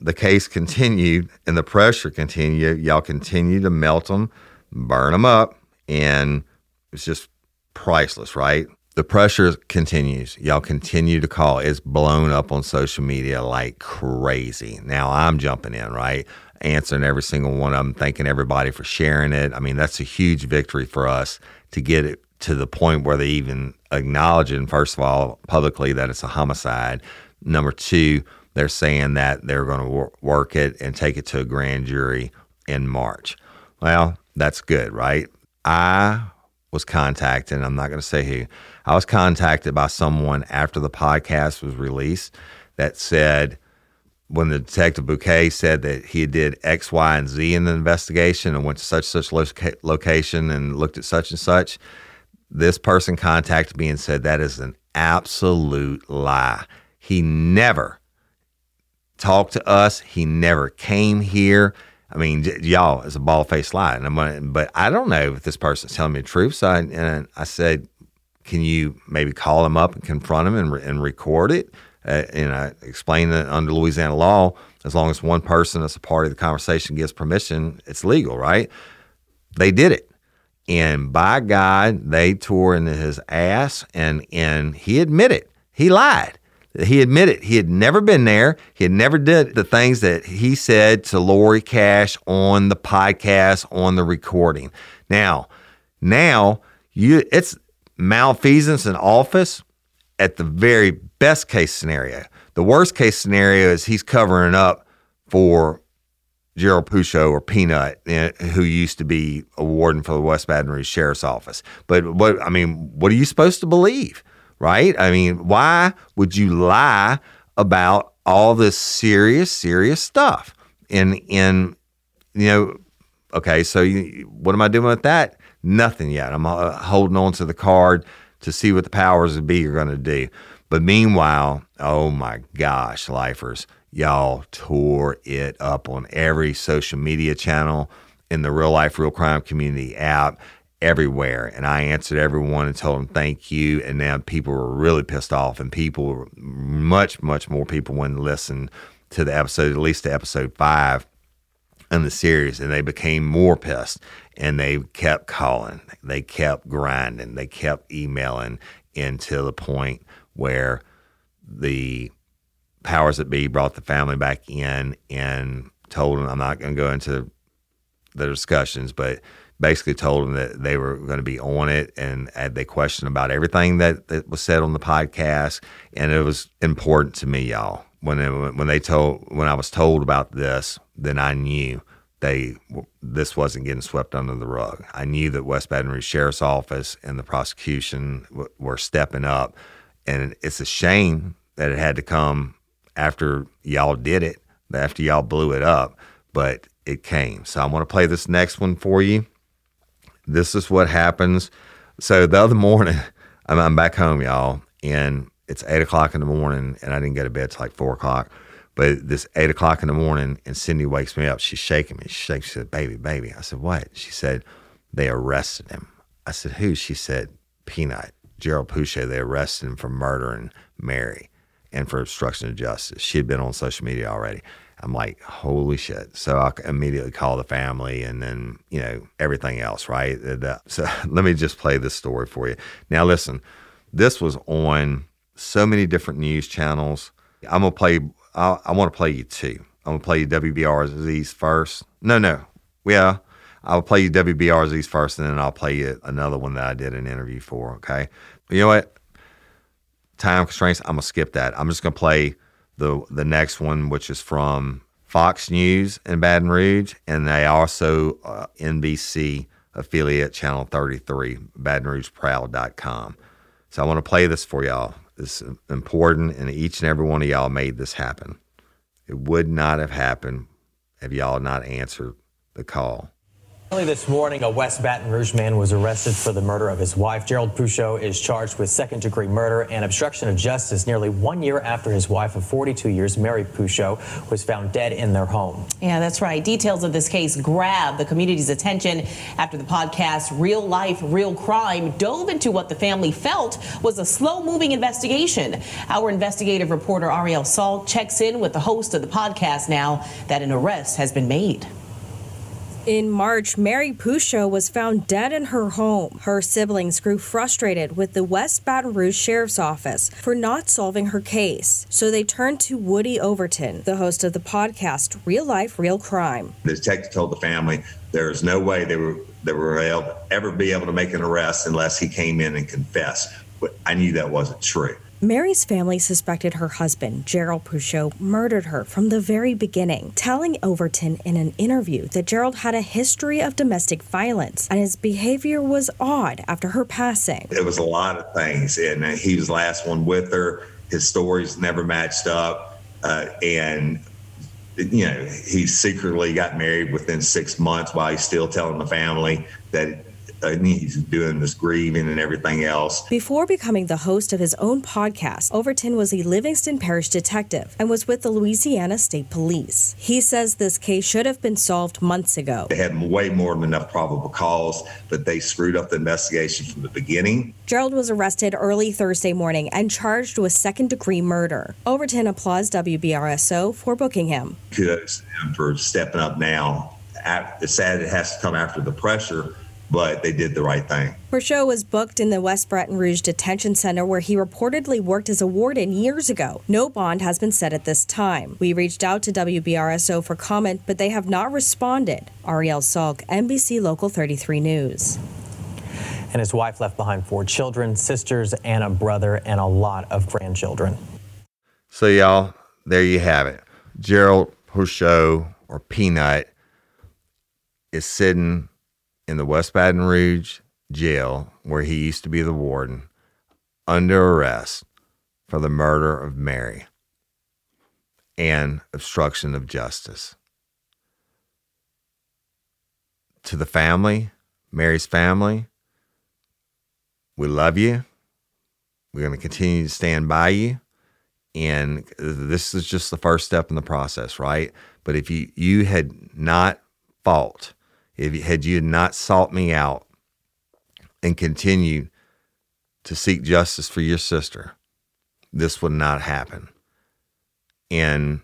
The case continued and the pressure continued. Y'all continue to melt them, burn them up, and it's just priceless, right? The pressure continues. Y'all continue to call. It's blown up on social media like crazy. Now I'm jumping in, right? Answering every single one of them, thanking everybody for sharing it. I mean, that's a huge victory for us to get it to the point where they even acknowledging, first of all, publicly that it's a homicide. Number two, they're saying that they're going to wor- work it and take it to a grand jury in March. Well, that's good, right? I was contacted, I'm not going to say who, I was contacted by someone after the podcast was released that said, when the detective Bouquet said that he did X, Y, and Z in the investigation and went to such such loca- location and looked at such and such, this person contacted me and said that is an absolute lie. He never talked to us. He never came here. I mean, y'all, it's a bald faced lie. And I'm but I don't know if this person's telling me the truth. So I, and I said, can you maybe call him up and confront him and, re- and record it? Uh, and I explained that under Louisiana law, as long as one person that's a part of the conversation gives permission, it's legal, right? They did it. And by God, they tore into his ass and, and he admitted he lied. He admitted he had never been there. He had never did the things that he said to Lori Cash on the podcast, on the recording. Now, now you it's malfeasance in office at the very best case scenario. The worst case scenario is he's covering up for Gerald Pourciau or Peanut, eh, who used to be a warden for the West Baton Rouge Sheriff's Office. But what I mean, what are you supposed to believe, right? I mean, why would you lie about all this serious, serious stuff? In in you know, okay, so you, what am I doing with that? Nothing yet. I'm uh, holding on to the card to see what the powers that be are going to do. But meanwhile, oh my gosh, lifers, y'all tore it up on every social media channel in the real life, real crime community app, everywhere. And I answered everyone and told them thank you. And now people were really pissed off, and people, much, much more people, wouldn't listen to the episode, at least to episode five in the series, and they became more pissed. And they kept calling, they kept grinding, they kept emailing until the point where the powers that be brought the family back in and told them, I'm not going to go into the discussions, but basically told them that they were going to be on it and they questioned about everything that, that was said on the podcast. And it was important to me, y'all. When when they told when I was told about this, then I knew they this wasn't getting swept under the rug. I knew that West Baton Rouge Sheriff's Office and the prosecution w- were stepping up, and it's a shame that it had to come after y'all did it, after y'all blew it up, but it came. So I want to play this next one for you. This is what happens. So the other morning, I'm, I'm back home, y'all, and it's eight o'clock in the morning, and I didn't go to bed till like four o'clock. But this eight o'clock in the morning, and Cindy wakes me up. She's shaking me. She shakes. She said, "Baby, baby." I said, "What?" She said, "They arrested him." I said, "Who?" She said, "Peanut, Gerald Pourciau. They arrested him for murdering Mary and for obstruction of justice." She had been on social media already. I'm like, "Holy shit!" So I immediately call the family, and then you know everything else, right? So let me just play this story for you. Now, listen, this was on so many different news channels. I'm gonna play I, I want to play you two. I'm gonna play you WBRZ's first. No, no, yeah, I'll play you WBRZ's first, and then I'll play you another one that I did an interview for. Okay, you know what? Time constraints. I'm gonna skip that. I'm just gonna play the the next one, which is from Fox News in Baton Rouge, and they also uh, NBC affiliate channel 33, BatonRougeProud.com. So I want to play this for y'all. It's important, and each and every one of y'all made this happen. It would not have happened if y'all not answered the call. This morning, a West Baton Rouge man was arrested for the murder of his wife. Gerald Pourciau is charged with second degree murder and obstruction of justice nearly one year after his wife of 42 years, Mary Pourciau, was found dead in their home. Yeah, that's right. Details of this case grabbed the community's attention after the podcast Real Life, Real Crime dove into what the family felt was a slow moving investigation. Our investigative reporter Ariel Salk checks in with the host of the podcast now that an arrest has been made. In March, Mary Pourciau was found dead in her home. Her siblings grew frustrated with the West Baton Rouge Sheriff's Office for not solving her case. So they turned to Woody Overton, the host of the podcast Real Life, Real Crime. The detective told the family there is no way they were they were able, ever be able to make an arrest unless he came in and confessed. But I knew that wasn't true. Mary's family suspected her husband, Gerald Pourciau, murdered her from the very beginning, telling Overton in an interview that Gerald had a history of domestic violence and his behavior was odd after her passing. It was a lot of things, and uh, he was the last one with her. His stories never matched up, uh, and you know he secretly got married within six months while he's still telling the family that and he's doing this grieving and everything else. Before becoming the host of his own podcast, Overton was a Livingston Parish detective and was with the Louisiana State Police. He says this case should have been solved months ago. They had way more than enough probable cause, but they screwed up the investigation from the beginning. Gerald was arrested early Thursday morning and charged with second degree murder. Overton applauds WBRSO for booking him. Kudos for stepping up now. It's sad it has to come after the pressure but they did the right thing. Pourciau was booked in the West Baton Rouge Detention Center where he reportedly worked as a warden years ago. No bond has been set at this time. We reached out to WBRSO for comment, but they have not responded. Ariel Salk, NBC Local 33 News. And his wife left behind four children, sisters, and a brother, and a lot of grandchildren. So, y'all, there you have it. Gerald Pourciau, or Peanut, is sitting in the West Baton Rouge jail, where he used to be the warden, under arrest for the murder of Mary and obstruction of justice. To the family, Mary's family, we love you. We're going to continue to stand by you. And this is just the first step in the process, right? But if you, you had not fought, if had you not sought me out and continued to seek justice for your sister, this would not happen. And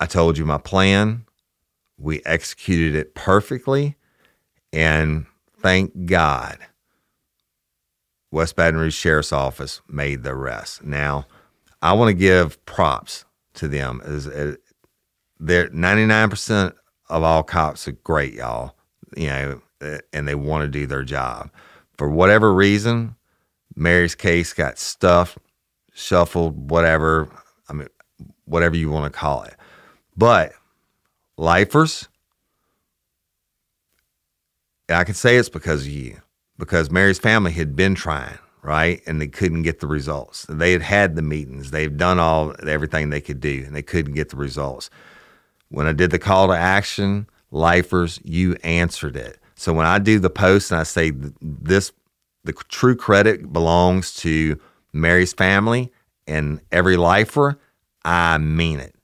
I told you my plan. We executed it perfectly. And thank God, West Baton Rouge Sheriff's Office made the arrest. Now, I want to give props to them. As, as they're 99% of all cops are great, y'all. You know, and they want to do their job. For whatever reason, Mary's case got stuffed, shuffled, whatever. I mean, whatever you want to call it. But lifers, I can say it's because of you, because Mary's family had been trying, right? And they couldn't get the results. They had had the meetings, they've done all everything they could do, and they couldn't get the results. When I did the call to action, lifers, you answered it. So when I do the post and I say this, the true credit belongs to Mary's family and every lifer, I mean it.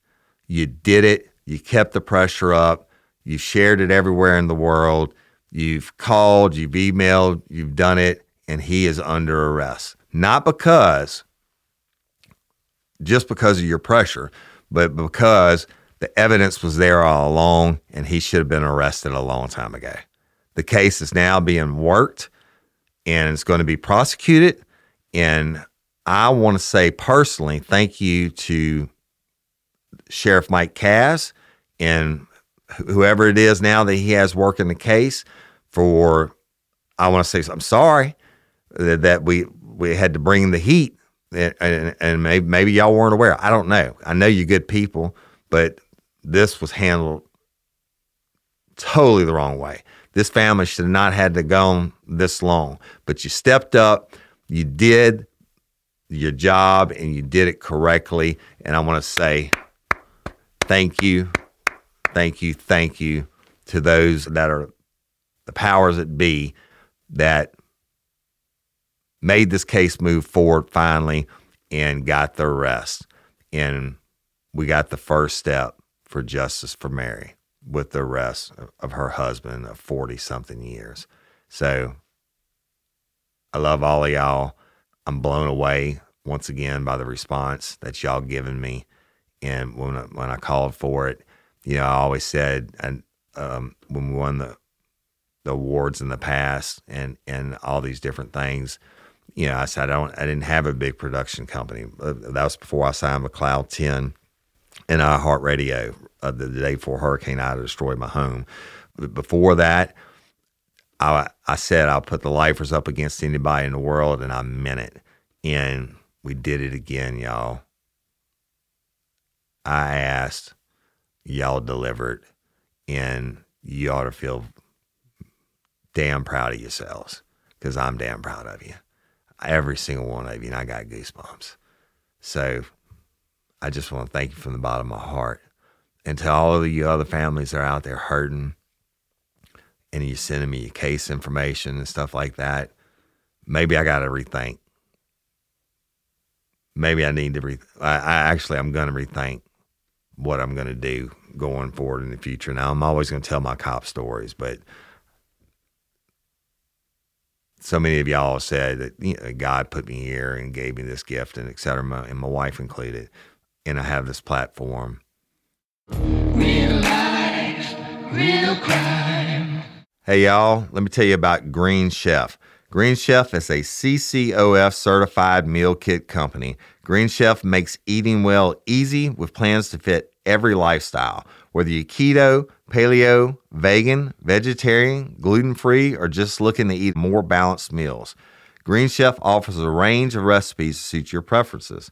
You did it. You kept the pressure up. You shared it everywhere in the world. You've called, you've emailed, you've done it, and he is under arrest. Not because, just because of your pressure, but because the evidence was there all along and he should have been arrested a long time ago. The case is now being worked and it's going to be prosecuted. And I want to say personally, thank you to Sheriff Mike Cazes and whoever it is now that he has working the case for I want to say I'm sorry that, that we we had to bring the heat and, and, and maybe, maybe y'all weren't aware. I don't know. I know you're good people, but this was handled totally the wrong way. This family should have not had to go this long, but you stepped up, you did your job, and you did it correctly. And I want to say thank you, thank you, thank you to those that are the powers that be that made this case move forward finally and got the arrest. And we got the first step for justice for Mary with the arrest of her husband of 40 something years. So I love all of y'all. I'm blown away once again by the response that y'all given me. And when I, when I called for it, you know, I always said, and um, when we won the the awards in the past and and all these different things, you know, I said I don't, I didn't have a big production company. Uh, that was before I signed with Cloud Ten and iHeartRadio uh, the, the day before Hurricane Ida destroyed my home. But before that, I I said I'll put the lifers up against anybody in the world, and I meant it. And we did it again, y'all. I asked, y'all delivered, and you ought to feel damn proud of yourselves because I'm damn proud of you. Every single one of you, and I got goosebumps. So I just want to thank you from the bottom of my heart. And to all of you other families that are out there hurting and you're sending me your case information and stuff like that, maybe I got to rethink. Maybe I need to re. I, I actually, I'm going to rethink what I'm going to do going forward in the future. Now, I'm always going to tell my cop stories, but so many of y'all said that you know, God put me here and gave me this gift and et cetera, and my wife included and I have this platform. Real life, real crime. Hey, y'all, let me tell you about Green Chef. Green Chef is a CCOF certified meal kit company. Green Chef makes eating well easy with plans to fit every lifestyle. Whether you're keto, paleo, vegan, vegetarian, gluten free, or just looking to eat more balanced meals, Green Chef offers a range of recipes to suit your preferences.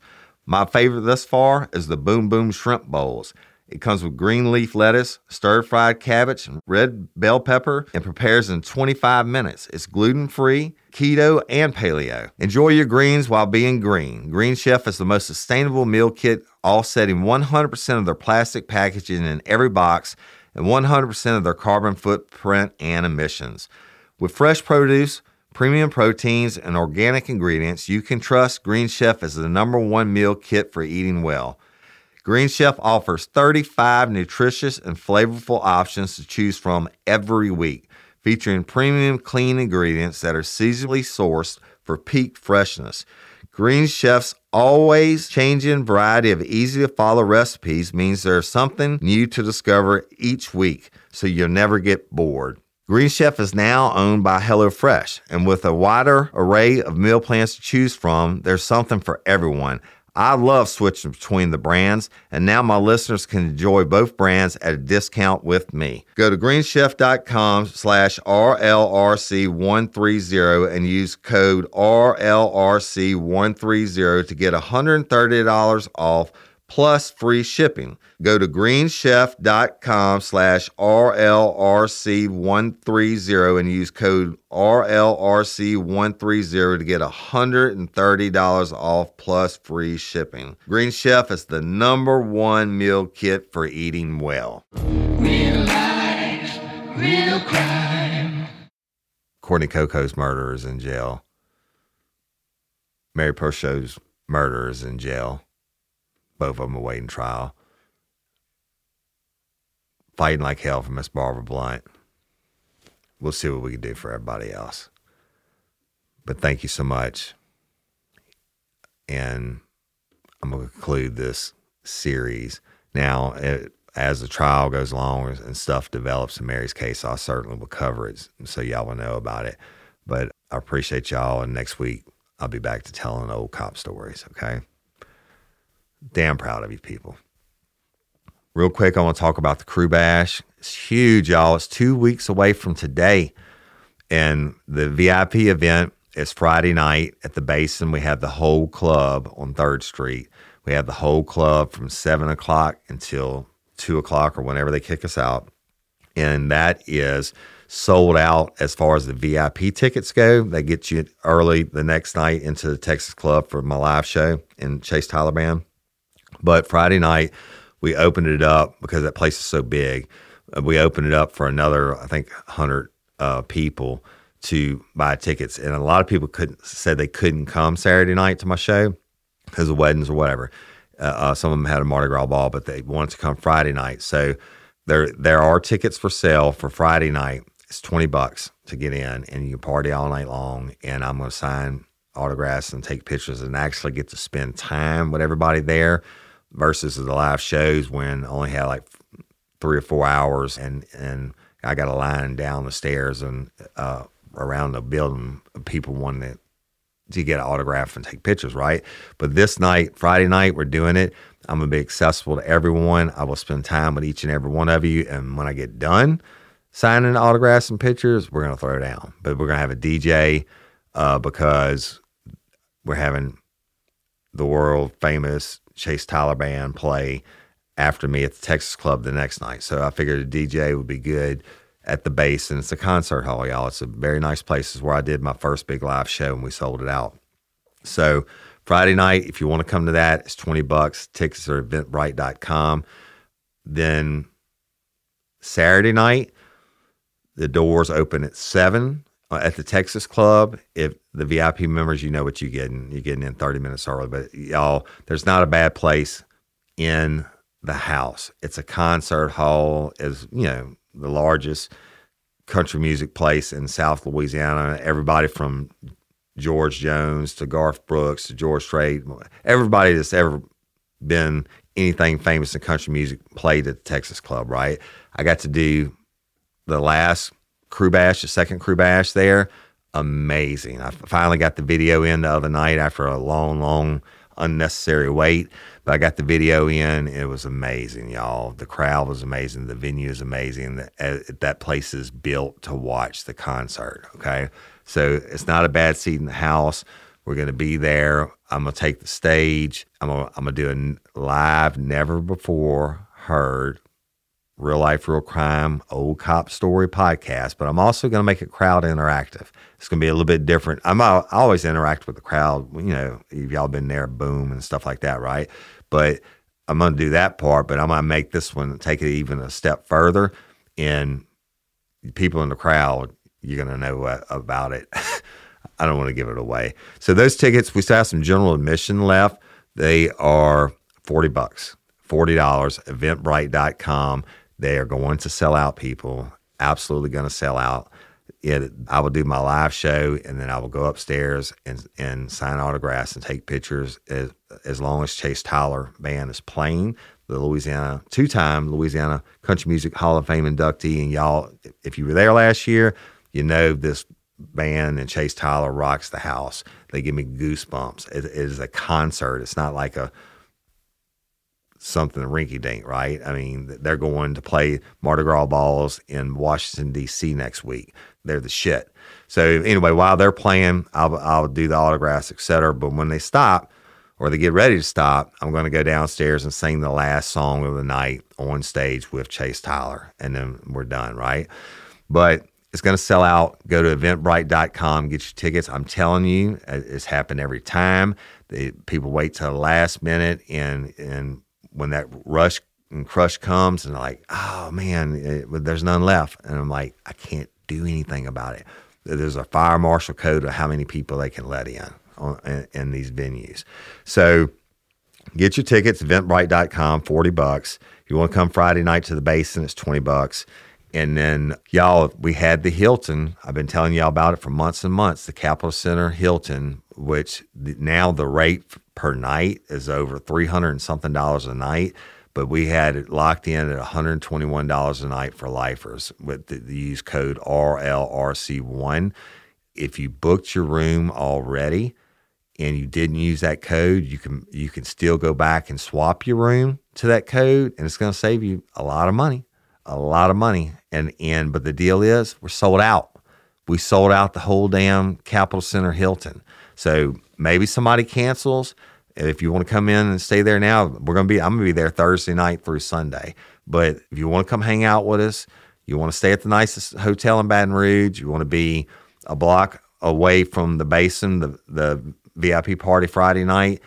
My favorite thus far is the Boom Boom Shrimp Bowls. It comes with green leaf lettuce, stir fried cabbage, and red bell pepper, and prepares in 25 minutes. It's gluten free, keto, and paleo. Enjoy your greens while being green. Green Chef is the most sustainable meal kit, offsetting 100% of their plastic packaging in every box and 100% of their carbon footprint and emissions. With fresh produce, premium proteins, and organic ingredients, you can trust Green Chef as the number one meal kit for eating well. Green Chef offers 35 nutritious and flavorful options to choose from every week, featuring premium clean ingredients that are seasonally sourced for peak freshness. Green Chef's always changing variety of easy to follow recipes means there's something new to discover each week, so you'll never get bored. Green Chef is now owned by HelloFresh, and with a wider array of meal plans to choose from, there's something for everyone. I love switching between the brands, and now my listeners can enjoy both brands at a discount with me. Go to greenchef.com slash RLRC130 and use code RLRC130 to get $130 off plus free shipping. Go to greenchef.com slash RLRC130 and use code RLRC130 to get $130 off plus free shipping. Green Chef is the number one meal kit for eating well. Real life, real crime. Courtney Coco's murderer is in jail. Mary Pourciau's murderer is in jail. Both of them awaiting trial. Fighting like hell for Miss Barbara Blount. We'll see what we can do for everybody else. But thank you so much. And I'm going to conclude this series. Now, it, as the trial goes along and stuff develops in Mary's case, I certainly will cover it so y'all will know about it. But I appreciate y'all. And next week, I'll be back to telling old cop stories, okay? Damn proud of you people. Real quick, I want to talk about the Krewe Bash. It's huge, y'all. It's two weeks away from today. And the VIP event is Friday night at the Basin. We have the whole club on 3rd Street. We have the whole club from 7 o'clock until 2 o'clock or whenever they kick us out. And that is sold out as far as the VIP tickets go. They get you early the next night into the Texas Club for my live show in Chase Tyler Band. But Friday night, we opened it up because that place is so big. Uh, We opened it up for another, I think, 100 uh, people to buy tickets. And a lot of people couldn't said they couldn't come Saturday night to my show because of weddings or whatever. Uh, uh, some of them had a Mardi Gras ball, but they wanted to come Friday night. So there there are tickets for sale for Friday night. It's twenty bucks to get in, and you party all night long. And I'm going to sign autographs and take pictures, and actually get to spend time with everybody there, versus the live shows when I only had like three or four hours, and and I got a line down the stairs and uh, around the building, of people wanting to to get an autograph and take pictures, right? But this night, Friday night, we're doing it. I'm gonna be accessible to everyone. I will spend time with each and every one of you, and when I get done signing autographs and pictures, we're gonna throw down. But we're gonna have a DJ uh, because we're having the world famous Chase Tyler band play after me at the Texas Club the next night. So I figured a DJ would be good at the base, and it's a concert hall, y'all. It's a very nice place. It's where I did my first big live show, and we sold it out. So Friday night, if you want to come to that, it's 20 bucks. Tickets are eventbrite.com. Then Saturday night, the doors open at 7 uh, at the Texas Club. If the VIP members, you know what you're getting. You're getting in 30 minutes early. But y'all, there's not a bad place in the house. It's a concert hall, is you know, the largest country music place in South Louisiana. Everybody from George Jones to Garth Brooks to George Strait, everybody that's ever been anything famous in country music played at the Texas Club, right? I got to do the last Krewe Bash, the second Krewe Bash there. Amazing. I finally got the video in the other night after a long, long, unnecessary wait. But I got the video in. It was amazing, y'all. The crowd was amazing. The venue is amazing. That, eh, that place is built to watch the concert. Okay. So it's not a bad seat in the house. We're going to be there. I'm going to take the stage. I'm going to do a live, never before heard real life, real crime, old cop story podcast, but I'm also going to make it crowd interactive. It's going to be a little bit different. I'm I always interact with the crowd. You know, if y'all been there, boom and stuff like that, right? But I'm going to do that part, but I'm going to make this one take it even a step further. And people in the crowd, you're going to know uh, about it. I don't want to give it away. So those tickets, we still have some general admission left. They are 40 bucks, $40, eventbrite.com. They are going to sell out, people. Absolutely going to sell out. It, I will do my live show and then I will go upstairs and, and sign autographs and take pictures as, as long as Chase Tyler band is playing. The Louisiana, two time Louisiana Country Music Hall of Fame inductee. And y'all, if you were there last year, you know this band and Chase Tyler rocks the house. They give me goosebumps. It, it is a concert. It's not like a something rinky dink, right? I mean, they're going to play Mardi Gras balls in Washington D.C. next week. They're the shit. So anyway, while they're playing, I'll I'll do the autographs, etc. But when they stop or they get ready to stop, I'm going to go downstairs and sing the last song of the night on stage with Chase Tyler, and then we're done, right? But it's going to sell out. Go to eventbrite.com, get your tickets. I'm telling you, it's happened every time. The, people wait till the last minute, and and when that rush and crush comes, and like, oh man, eh, it, there's none left, and I'm like, I can't do anything about it. There's a fire marshal code of how many people they can let in on, in, in these venues. So get your tickets, eventbrite.com, 40 bucks. You want to come Friday night to the Basin, it's 20 bucks. And then, y'all, we had the Hilton. I've been telling y'all about it for months and months. The Capitol Center Hilton, which now the rate per night is over 300 and something dollars a night. But we had it locked in at $121 a night for lifers with the, the use code RLRC1. If you booked your room already, and you didn't use that code, you can you can still go back and swap your room to that code, and it's going to save you a lot of money, a lot of money. And and but the deal is we're sold out. We sold out the whole damn Capitol Center Hilton. So maybe somebody cancels. If you want to come in and stay there now, we're gonna be. I'm gonna be there Thursday night through Sunday. But if you want to come hang out with us, you want to stay at the nicest hotel in Baton Rouge. You want to be a block away from the basin, the the VIP party Friday night,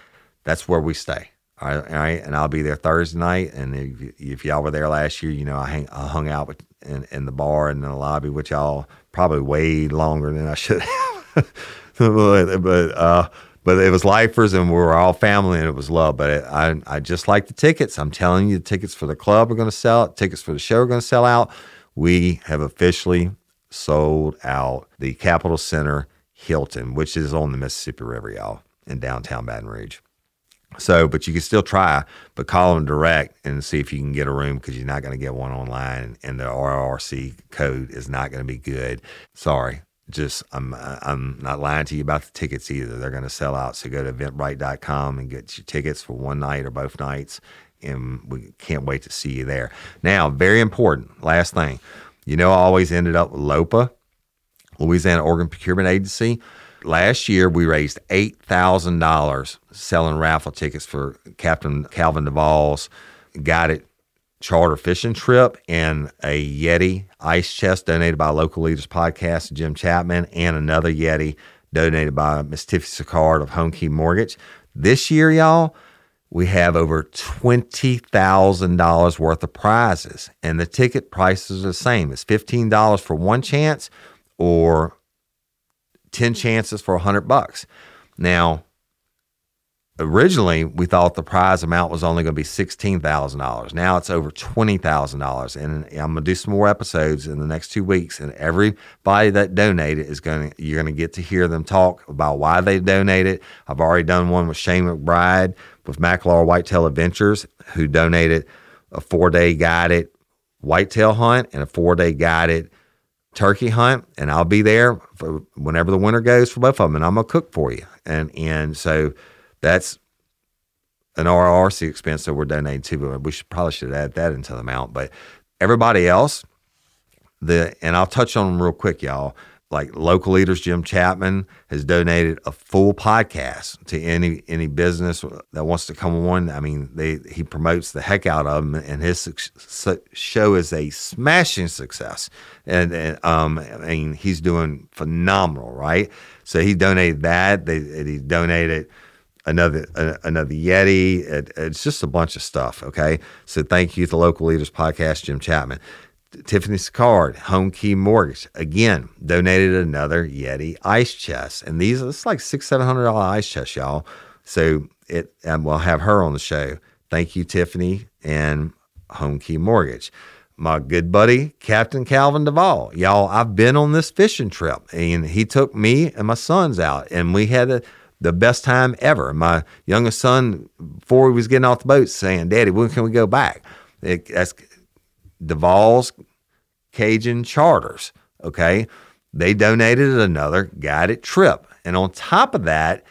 that's where we stay. All right, all right, and I'll be there Thursday night. And if, if y'all were there last year, you know I, hang, I hung out with, in, in the bar and in the lobby with y'all probably way longer than I should have. but but, uh, but it was lifers and we were all family and it was love. But it, I I just like the tickets. I'm telling you, the tickets for the club are going to sell. Tickets for the show are going to sell out. We have officially sold out the Capitol Center Hilton, which is on the Mississippi River, y'all, in downtown Baton Rouge. So, but you can still try, but call them direct and see if you can get a room because you're not going to get one online, and the RRC code is not going to be good. Sorry, just I'm I'm not lying to you about the tickets either. They're going to sell out. So go to eventbrite.com and get your tickets for one night or both nights, and we can't wait to see you there. Now, very important, last thing, you know, I always ended up with LOPA Louisiana Organ Procurement Agency. Last year, we raised $8,000 selling raffle tickets for Captain Calvin Duvall's guided charter fishing trip and a Yeti ice chest donated by Local Leaders Podcast, Jim Chapman, and another Yeti donated by Miss Tiffany Sicard of Home Key Mortgage. This year, y'all, we have over $20,000 worth of prizes, and the ticket prices are the same. It's $15 for one chance or 10 chances for 100 bucks. Now, originally we thought the prize amount was only going to be $16,000. Now it's over $20,000 and I'm going to do some more episodes in the next 2 weeks and everybody that donated is going to you're going to get to hear them talk about why they donated. I've already done one with Shane McBride with McLaur Whitetail Adventures who donated a 4-day guided whitetail hunt and a 4-day guided turkey hunt, and I'll be there for whenever the winter goes for both of them, and I'm gonna cook for you. And and so that's an RRC expense that we're donating to. But we should probably should add that into the amount. But everybody else, the and I'll touch on them real quick, y'all like local leaders jim chapman has donated a full podcast to any any business that wants to come on i mean they he promotes the heck out of them and his su- show is a smashing success and, and, um i mean he's doing phenomenal right so he donated that they he donated another another yeti it, it's just a bunch of stuff okay so thank you to local leaders podcast jim chapman Tiffany Sicard, Home Key Mortgage, again, donated another Yeti ice chest. And these, it's like six, seven hundred dollar ice chest, y'all. So it, and we'll have her on the show. Thank you, Tiffany and Home Key Mortgage. My good buddy, Captain Calvin Duvall. Y'all, I've been on this fishing trip and he took me and my sons out and we had a, the best time ever. My youngest son, before he was getting off the boat, saying, Daddy, when can we go back? It, that's Duvall's Cajun Charters. Okay. they donated another guided trip. And on top of that,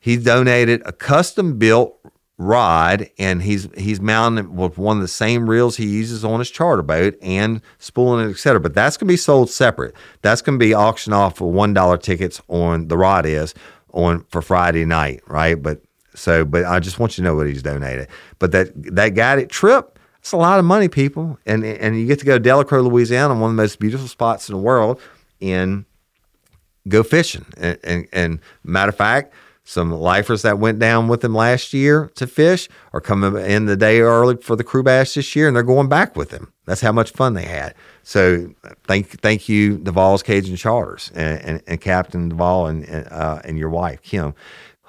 he donated a custom built rod and he's he's mounting it with one of the same reels he uses on his charter boat and spooling it, etc. But that's gonna be sold separate. That's gonna be auctioned off for one dollar tickets on the rod is on for Friday night, right? But so but I just want you to know what he's donated. But that that guided trip, it's a lot of money, people. And and you get to go to Delacroix, Louisiana, one of the most beautiful spots in the world, and go fishing. And, and, and matter of fact, some lifers that went down with him last year to fish are coming in the day early for the Krewe Bash this year, and they're going back with him. That's how much fun they had. So thank thank you, Duvall's Cajun Charters and, and, and Captain Duvall and and, uh, and your wife Kim.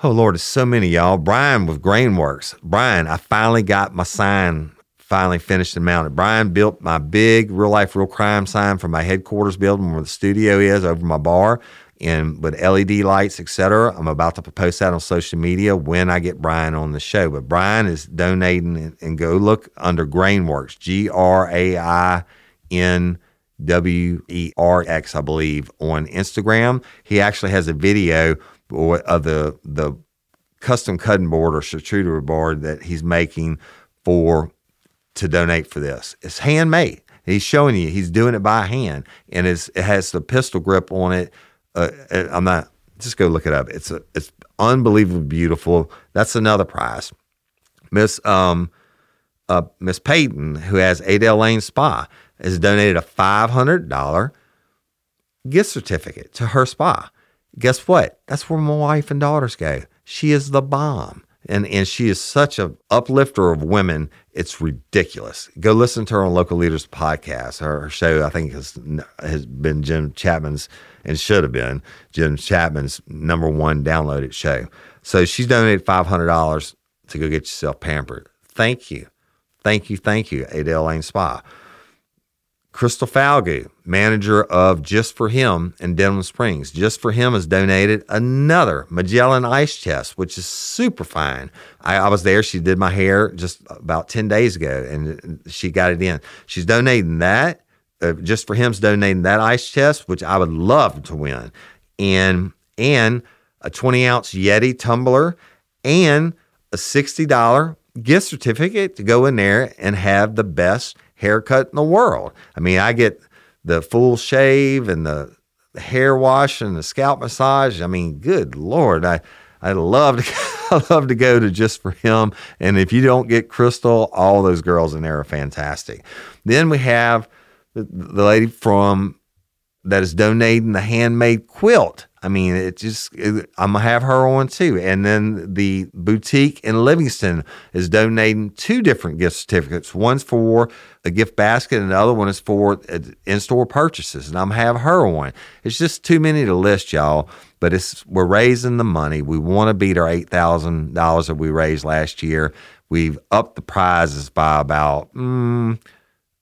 Oh Lord, there's so many y'all. Brian with Grainworks. Brian, I finally got my sign finally finished and mounted. Brian built my big real life, real crime sign for my headquarters building where the studio is over my bar and with LED lights, etc. I'm about to post that on social media when I get Brian on the show. But Brian is donating and, and go look under Grainwerx, G R A I N W E R X, I believe, on Instagram. He actually has a video of the the custom cutting board or charcuterie board that he's making for to donate for this. It's handmade. He's showing you he's doing it by hand, and it has the pistol grip on it uh, I'm not. Just go look it up. It's a, it's unbelievably beautiful. That's another prize. Miss um, uh, Miss Peyton, who has Adele Lane Spa, has donated a five hundred dollar gift certificate to her spa. Guess what? That's where my wife and daughters go. She is the bomb and and she is such a uplifter of women. It's ridiculous. Go listen to her on Local Leaders podcast. Her, show, I think, has has been Jim Chapman's and should have been Jim Chapman's number one downloaded show. So she's donated five hundred dollars to go get yourself pampered. Thank you, thank you, thank you, Adele Lane Spa. Crystal Falgoust, manager of Just for Him in Denham Springs. Just for Him has donated another Magellan ice chest, which is super fine. I, I, was there. She did my hair just about 10 days ago and she got it in. She's donating that. Uh, Just for Him's donating that ice chest, which I would love to win. And, and a 20 ounce Yeti tumbler and a $60 gift certificate to go in there and have the best haircut in the world. I mean, I get the full shave and the hair wash and the scalp massage. I mean, good lord, I I love to I love to go to just for him. And if you don't get Crystal, all those girls in there are fantastic. Then we have the, the lady from that is donating the handmade quilt. I mean, it just, it, I'm going to have her on too. And then the boutique in Livingston is donating two different gift certificates. One's for a gift basket, and the other one is for uh, in store purchases. And I'm going to have her on. It's just too many to list, y'all. But it's we're raising the money. We want to beat our $8,000 that we raised last year. We've upped the prizes by about mm,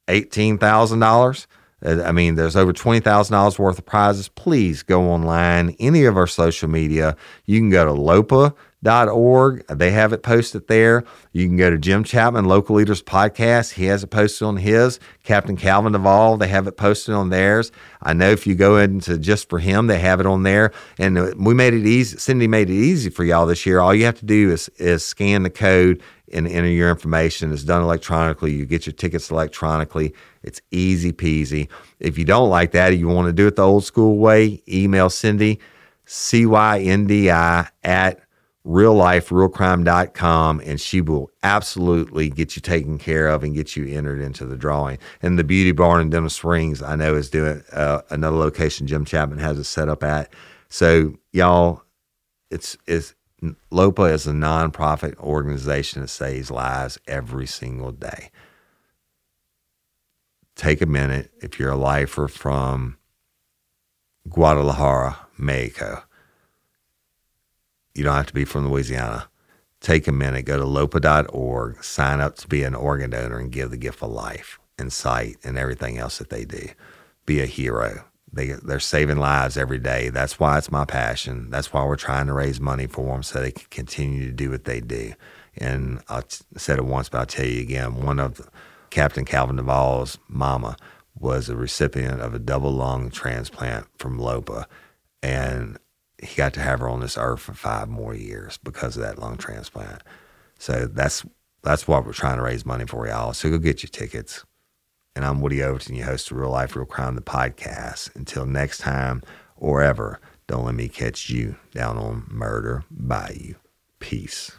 $18,000. Uh, I mean, there's over $20,000 worth of prizes. Please go online, any of our social media. You can go to lopa.org. They have it posted there. You can go to Jim Chapman, Local Leaders Podcast. He has it posted on his. Captain Calvin Duvall, they have it posted on theirs. I know if you go into Just for Him, they have it on there. And we made it easy. Cindy made it easy for y'all this year. All you have to do is, is scan the code and enter your information. It's done electronically. You get your tickets electronically. It's easy peasy. If you don't like that, you want to do it the old school way, email Cindy, C-Y-N-D-I at realliferealcrime.com and she will absolutely get you taken care of and get you entered into the drawing. And the Beauty Barn in Denham Springs, I know, is doing uh, another location Jim Chapman has it set up at. So y'all, it's it's LOPA is a nonprofit organization that saves lives every single day. Take a minute if you're a lifer from Guadalajara, Mexico. You don't have to be from Louisiana. Take a minute, go to lopa.org, sign up to be an organ donor, and give the gift of life and sight and everything else that they do. Be a hero. They they're saving lives every day. That's why it's my passion. That's why we're trying to raise money for them so they can continue to do what they do. And I said it once, but I'll tell you again. One of Captain Calvin Duvall's mama was a recipient of a double lung transplant from LOPA, and he got to have her on this earth for five more years because of that lung transplant. So that's that's what we're trying to raise money for, y'all. So go get your tickets. And I'm Woody Overton, your host of Real Life, Real Crime, the podcast. Until next time or ever, don't let me catch you down on Murder Bayou. Peace.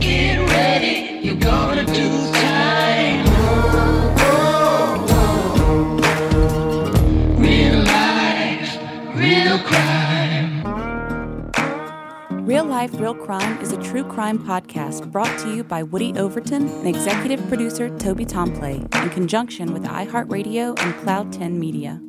Get ready, you're gonna do time. Real life, real crime. Real Life, Real Crime is a true crime podcast brought to you by Woody Overton and executive producer Toby Tomplay in conjunction with iHeartRadio and Cloud 10 Media.